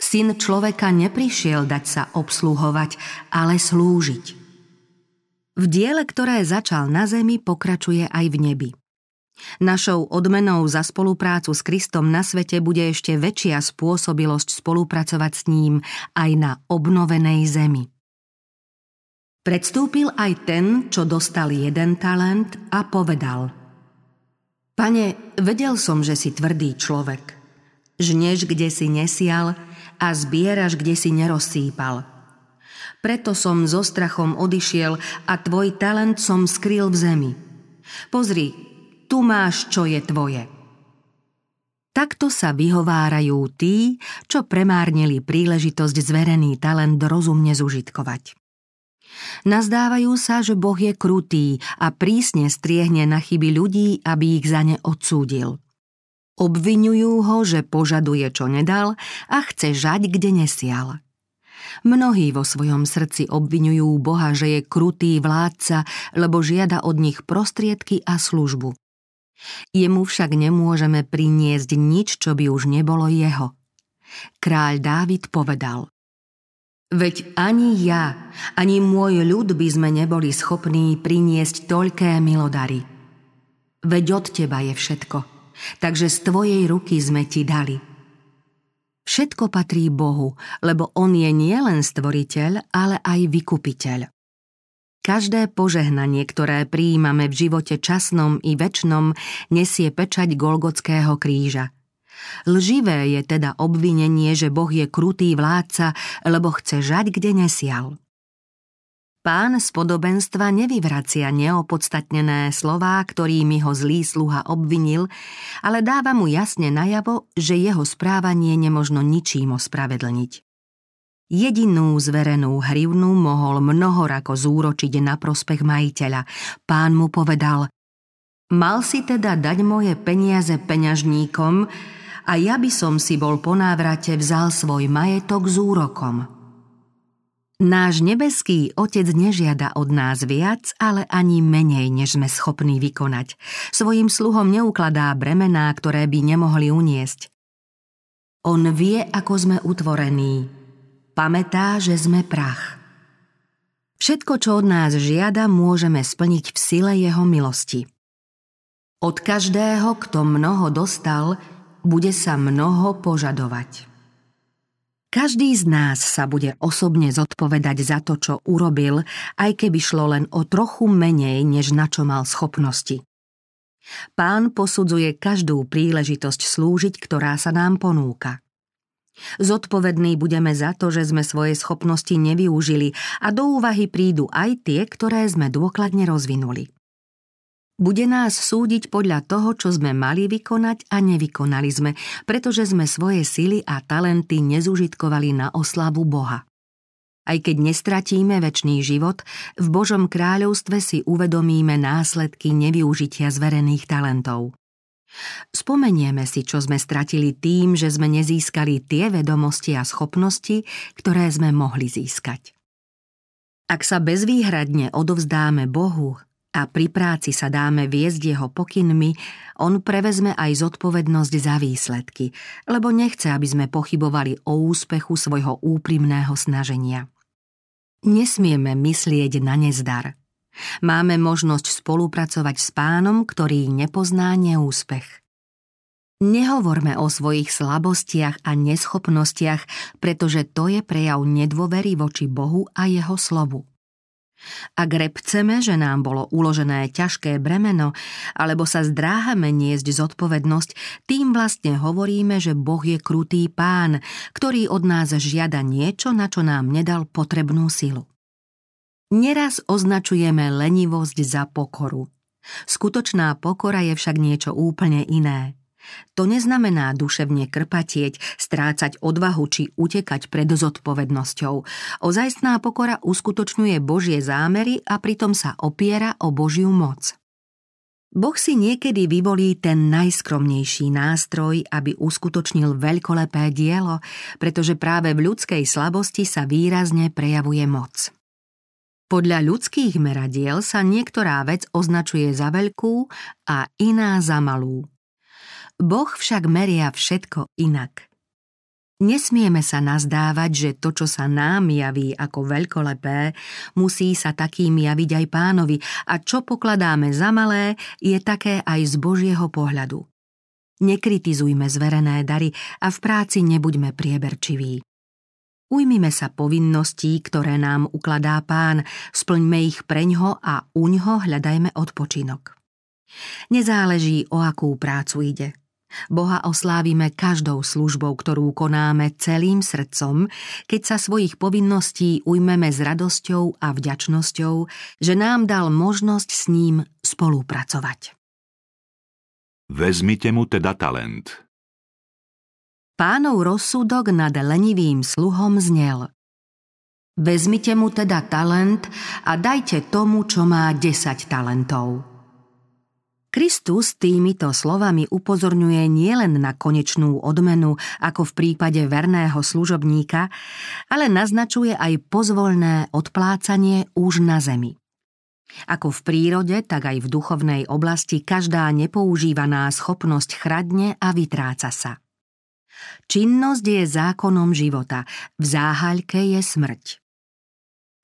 Syn človeka neprišiel dať sa obsluhovať, ale slúžiť v diele, ktoré začal na zemi, pokračuje aj v nebi. Našou odmenou za spoluprácu s Kristom na svete bude ešte väčšia spôsobilosť spolupracovať s ním aj na obnovenej zemi. Predstúpil aj ten, čo dostal jeden talent a povedal Pane, vedel som, že si tvrdý človek. Žneš, kde si nesial a zbieraš, kde si nerozsýpal – preto som so strachom odišiel a tvoj talent som skryl v zemi. Pozri, tu máš, čo je tvoje. Takto sa vyhovárajú tí, čo premárnili príležitosť zverený talent rozumne zužitkovať. Nazdávajú sa, že Boh je krutý a prísne striehne na chyby ľudí, aby ich za ne odsúdil. Obvinujú ho, že požaduje, čo nedal a chce žať, kde nesial. Mnohí vo svojom srdci obvinujú Boha, že je krutý vládca, lebo žiada od nich prostriedky a službu. Jemu však nemôžeme priniesť nič, čo by už nebolo jeho. Kráľ Dávid povedal Veď ani ja, ani môj ľud by sme neboli schopní priniesť toľké milodary. Veď od teba je všetko, takže z tvojej ruky sme ti dali – Všetko patrí Bohu, lebo On je nielen stvoriteľ, ale aj vykupiteľ. Každé požehnanie, ktoré prijímame v živote časnom i väčšnom, nesie pečať Golgotského kríža. Lživé je teda obvinenie, že Boh je krutý vládca, lebo chce žať, kde nesial. Pán z podobenstva nevyvracia neopodstatnené slová, ktorými ho zlý sluha obvinil, ale dáva mu jasne najavo, že jeho správanie nemožno ničím ospravedlniť. Jedinú zverenú hrivnu mohol mnohorako zúročiť na prospech majiteľa. Pán mu povedal, mal si teda dať moje peniaze peňažníkom a ja by som si bol po návrate vzal svoj majetok s úrokom. Náš nebeský Otec nežiada od nás viac, ale ani menej, než sme schopní vykonať. Svojim sluhom neukladá bremená, ktoré by nemohli uniesť. On vie, ako sme utvorení. Pamätá, že sme prach. Všetko, čo od nás žiada, môžeme splniť v sile jeho milosti. Od každého, kto mnoho dostal, bude sa mnoho požadovať. Každý z nás sa bude osobne zodpovedať za to, čo urobil, aj keby šlo len o trochu menej, než na čo mal schopnosti. Pán posudzuje každú príležitosť slúžiť, ktorá sa nám ponúka. Zodpovední budeme za to, že sme svoje schopnosti nevyužili a do úvahy prídu aj tie, ktoré sme dôkladne rozvinuli. Bude nás súdiť podľa toho, čo sme mali vykonať a nevykonali sme, pretože sme svoje sily a talenty nezužitkovali na oslavu Boha. Aj keď nestratíme väčší život, v Božom kráľovstve si uvedomíme následky nevyužitia zverených talentov. Spomenieme si, čo sme stratili tým, že sme nezískali tie vedomosti a schopnosti, ktoré sme mohli získať. Ak sa bezvýhradne odovzdáme Bohu a pri práci sa dáme viesť jeho pokynmi, on prevezme aj zodpovednosť za výsledky, lebo nechce, aby sme pochybovali o úspechu svojho úprimného snaženia. Nesmieme myslieť na nezdar. Máme možnosť spolupracovať s pánom, ktorý nepozná neúspech. Nehovorme o svojich slabostiach a neschopnostiach, pretože to je prejav nedôvery voči Bohu a jeho slovu. Ak repceme, že nám bolo uložené ťažké bremeno, alebo sa zdráhame niesť zodpovednosť, tým vlastne hovoríme, že Boh je krutý pán, ktorý od nás žiada niečo, na čo nám nedal potrebnú silu. Neraz označujeme lenivosť za pokoru. Skutočná pokora je však niečo úplne iné. To neznamená duševne krpatieť, strácať odvahu či utekať pred zodpovednosťou. Ozajstná pokora uskutočňuje Božie zámery a pritom sa opiera o Božiu moc. Boh si niekedy vyvolí ten najskromnejší nástroj, aby uskutočnil veľkolepé dielo, pretože práve v ľudskej slabosti sa výrazne prejavuje moc. Podľa ľudských meradiel sa niektorá vec označuje za veľkú a iná za malú. Boh však meria všetko inak. Nesmieme sa nazdávať, že to, čo sa nám javí ako veľkolepé, musí sa takým javiť aj pánovi a čo pokladáme za malé, je také aj z Božieho pohľadu. Nekritizujme zverené dary a v práci nebuďme prieberčiví. Ujmime sa povinností, ktoré nám ukladá pán, splňme ich preňho a uňho hľadajme odpočinok. Nezáleží, o akú prácu ide – Boha oslávime každou službou, ktorú konáme celým srdcom, keď sa svojich povinností ujmeme s radosťou a vďačnosťou, že nám dal možnosť s ním spolupracovať. Vezmite mu teda talent. Pánov rozsudok nad lenivým sluhom znel. Vezmite mu teda talent a dajte tomu, čo má 10 talentov. Kristus týmito slovami upozorňuje nielen na konečnú odmenu, ako v prípade verného služobníka, ale naznačuje aj pozvolné odplácanie už na zemi. Ako v prírode, tak aj v duchovnej oblasti každá nepoužívaná schopnosť chradne a vytráca sa. Činnosť je zákonom života, v záhaľke je smrť.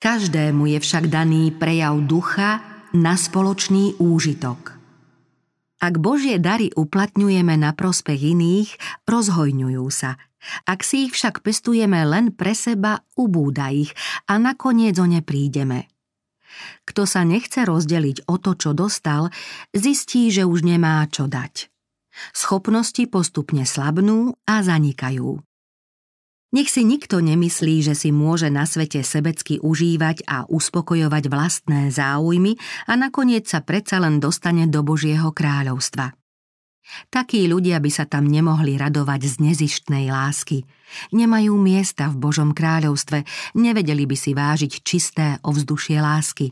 Každému je však daný prejav ducha na spoločný úžitok – ak Božie dary uplatňujeme na prospech iných, rozhojňujú sa. Ak si ich však pestujeme len pre seba, ubúda ich a nakoniec o ne prídeme. Kto sa nechce rozdeliť o to, čo dostal, zistí, že už nemá čo dať. Schopnosti postupne slabnú a zanikajú. Nech si nikto nemyslí, že si môže na svete sebecky užívať a uspokojovať vlastné záujmy a nakoniec sa predsa len dostane do Božieho kráľovstva. Takí ľudia by sa tam nemohli radovať z nezištnej lásky. Nemajú miesta v Božom kráľovstve, nevedeli by si vážiť čisté ovzdušie lásky.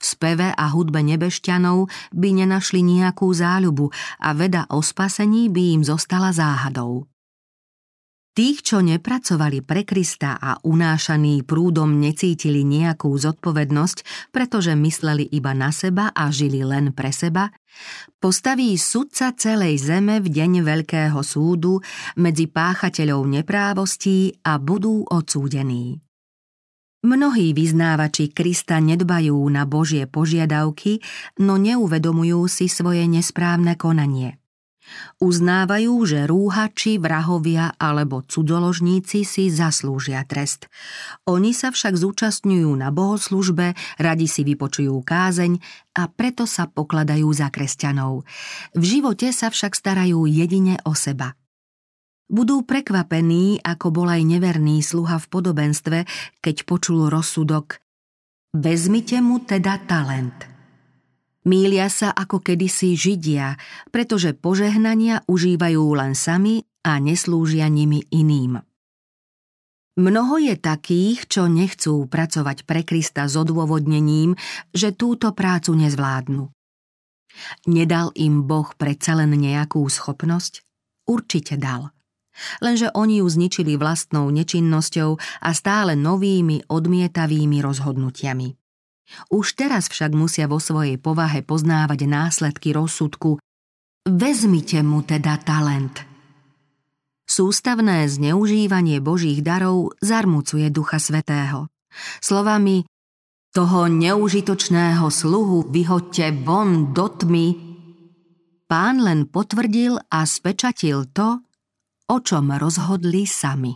V speve a hudbe nebešťanov by nenašli nejakú záľubu a veda o spasení by im zostala záhadou. Tých, čo nepracovali pre Krista a unášaný prúdom necítili nejakú zodpovednosť, pretože mysleli iba na seba a žili len pre seba, postaví sudca celej zeme v deň veľkého súdu medzi páchateľov neprávostí a budú odsúdení. Mnohí vyznávači Krista nedbajú na Božie požiadavky, no neuvedomujú si svoje nesprávne konanie – Uznávajú, že rúhači, vrahovia alebo cudzoložníci si zaslúžia trest. Oni sa však zúčastňujú na bohoslužbe, radi si vypočujú kázeň a preto sa pokladajú za kresťanov. V živote sa však starajú jedine o seba. Budú prekvapení, ako bol aj neverný sluha v podobenstve, keď počul rozsudok Vezmite mu teda talent – Mília sa ako kedysi Židia, pretože požehnania užívajú len sami a neslúžia nimi iným. Mnoho je takých, čo nechcú pracovať pre Krista s odôvodnením, že túto prácu nezvládnu. Nedal im Boh predsa len nejakú schopnosť? Určite dal. Lenže oni ju zničili vlastnou nečinnosťou a stále novými odmietavými rozhodnutiami. Už teraz však musia vo svojej povahe poznávať následky rozsudku Vezmite mu teda talent. Sústavné zneužívanie Božích darov zarmucuje Ducha Svetého. Slovami toho neužitočného sluhu vyhoďte von do tmy, pán len potvrdil a spečatil to, o čom rozhodli sami.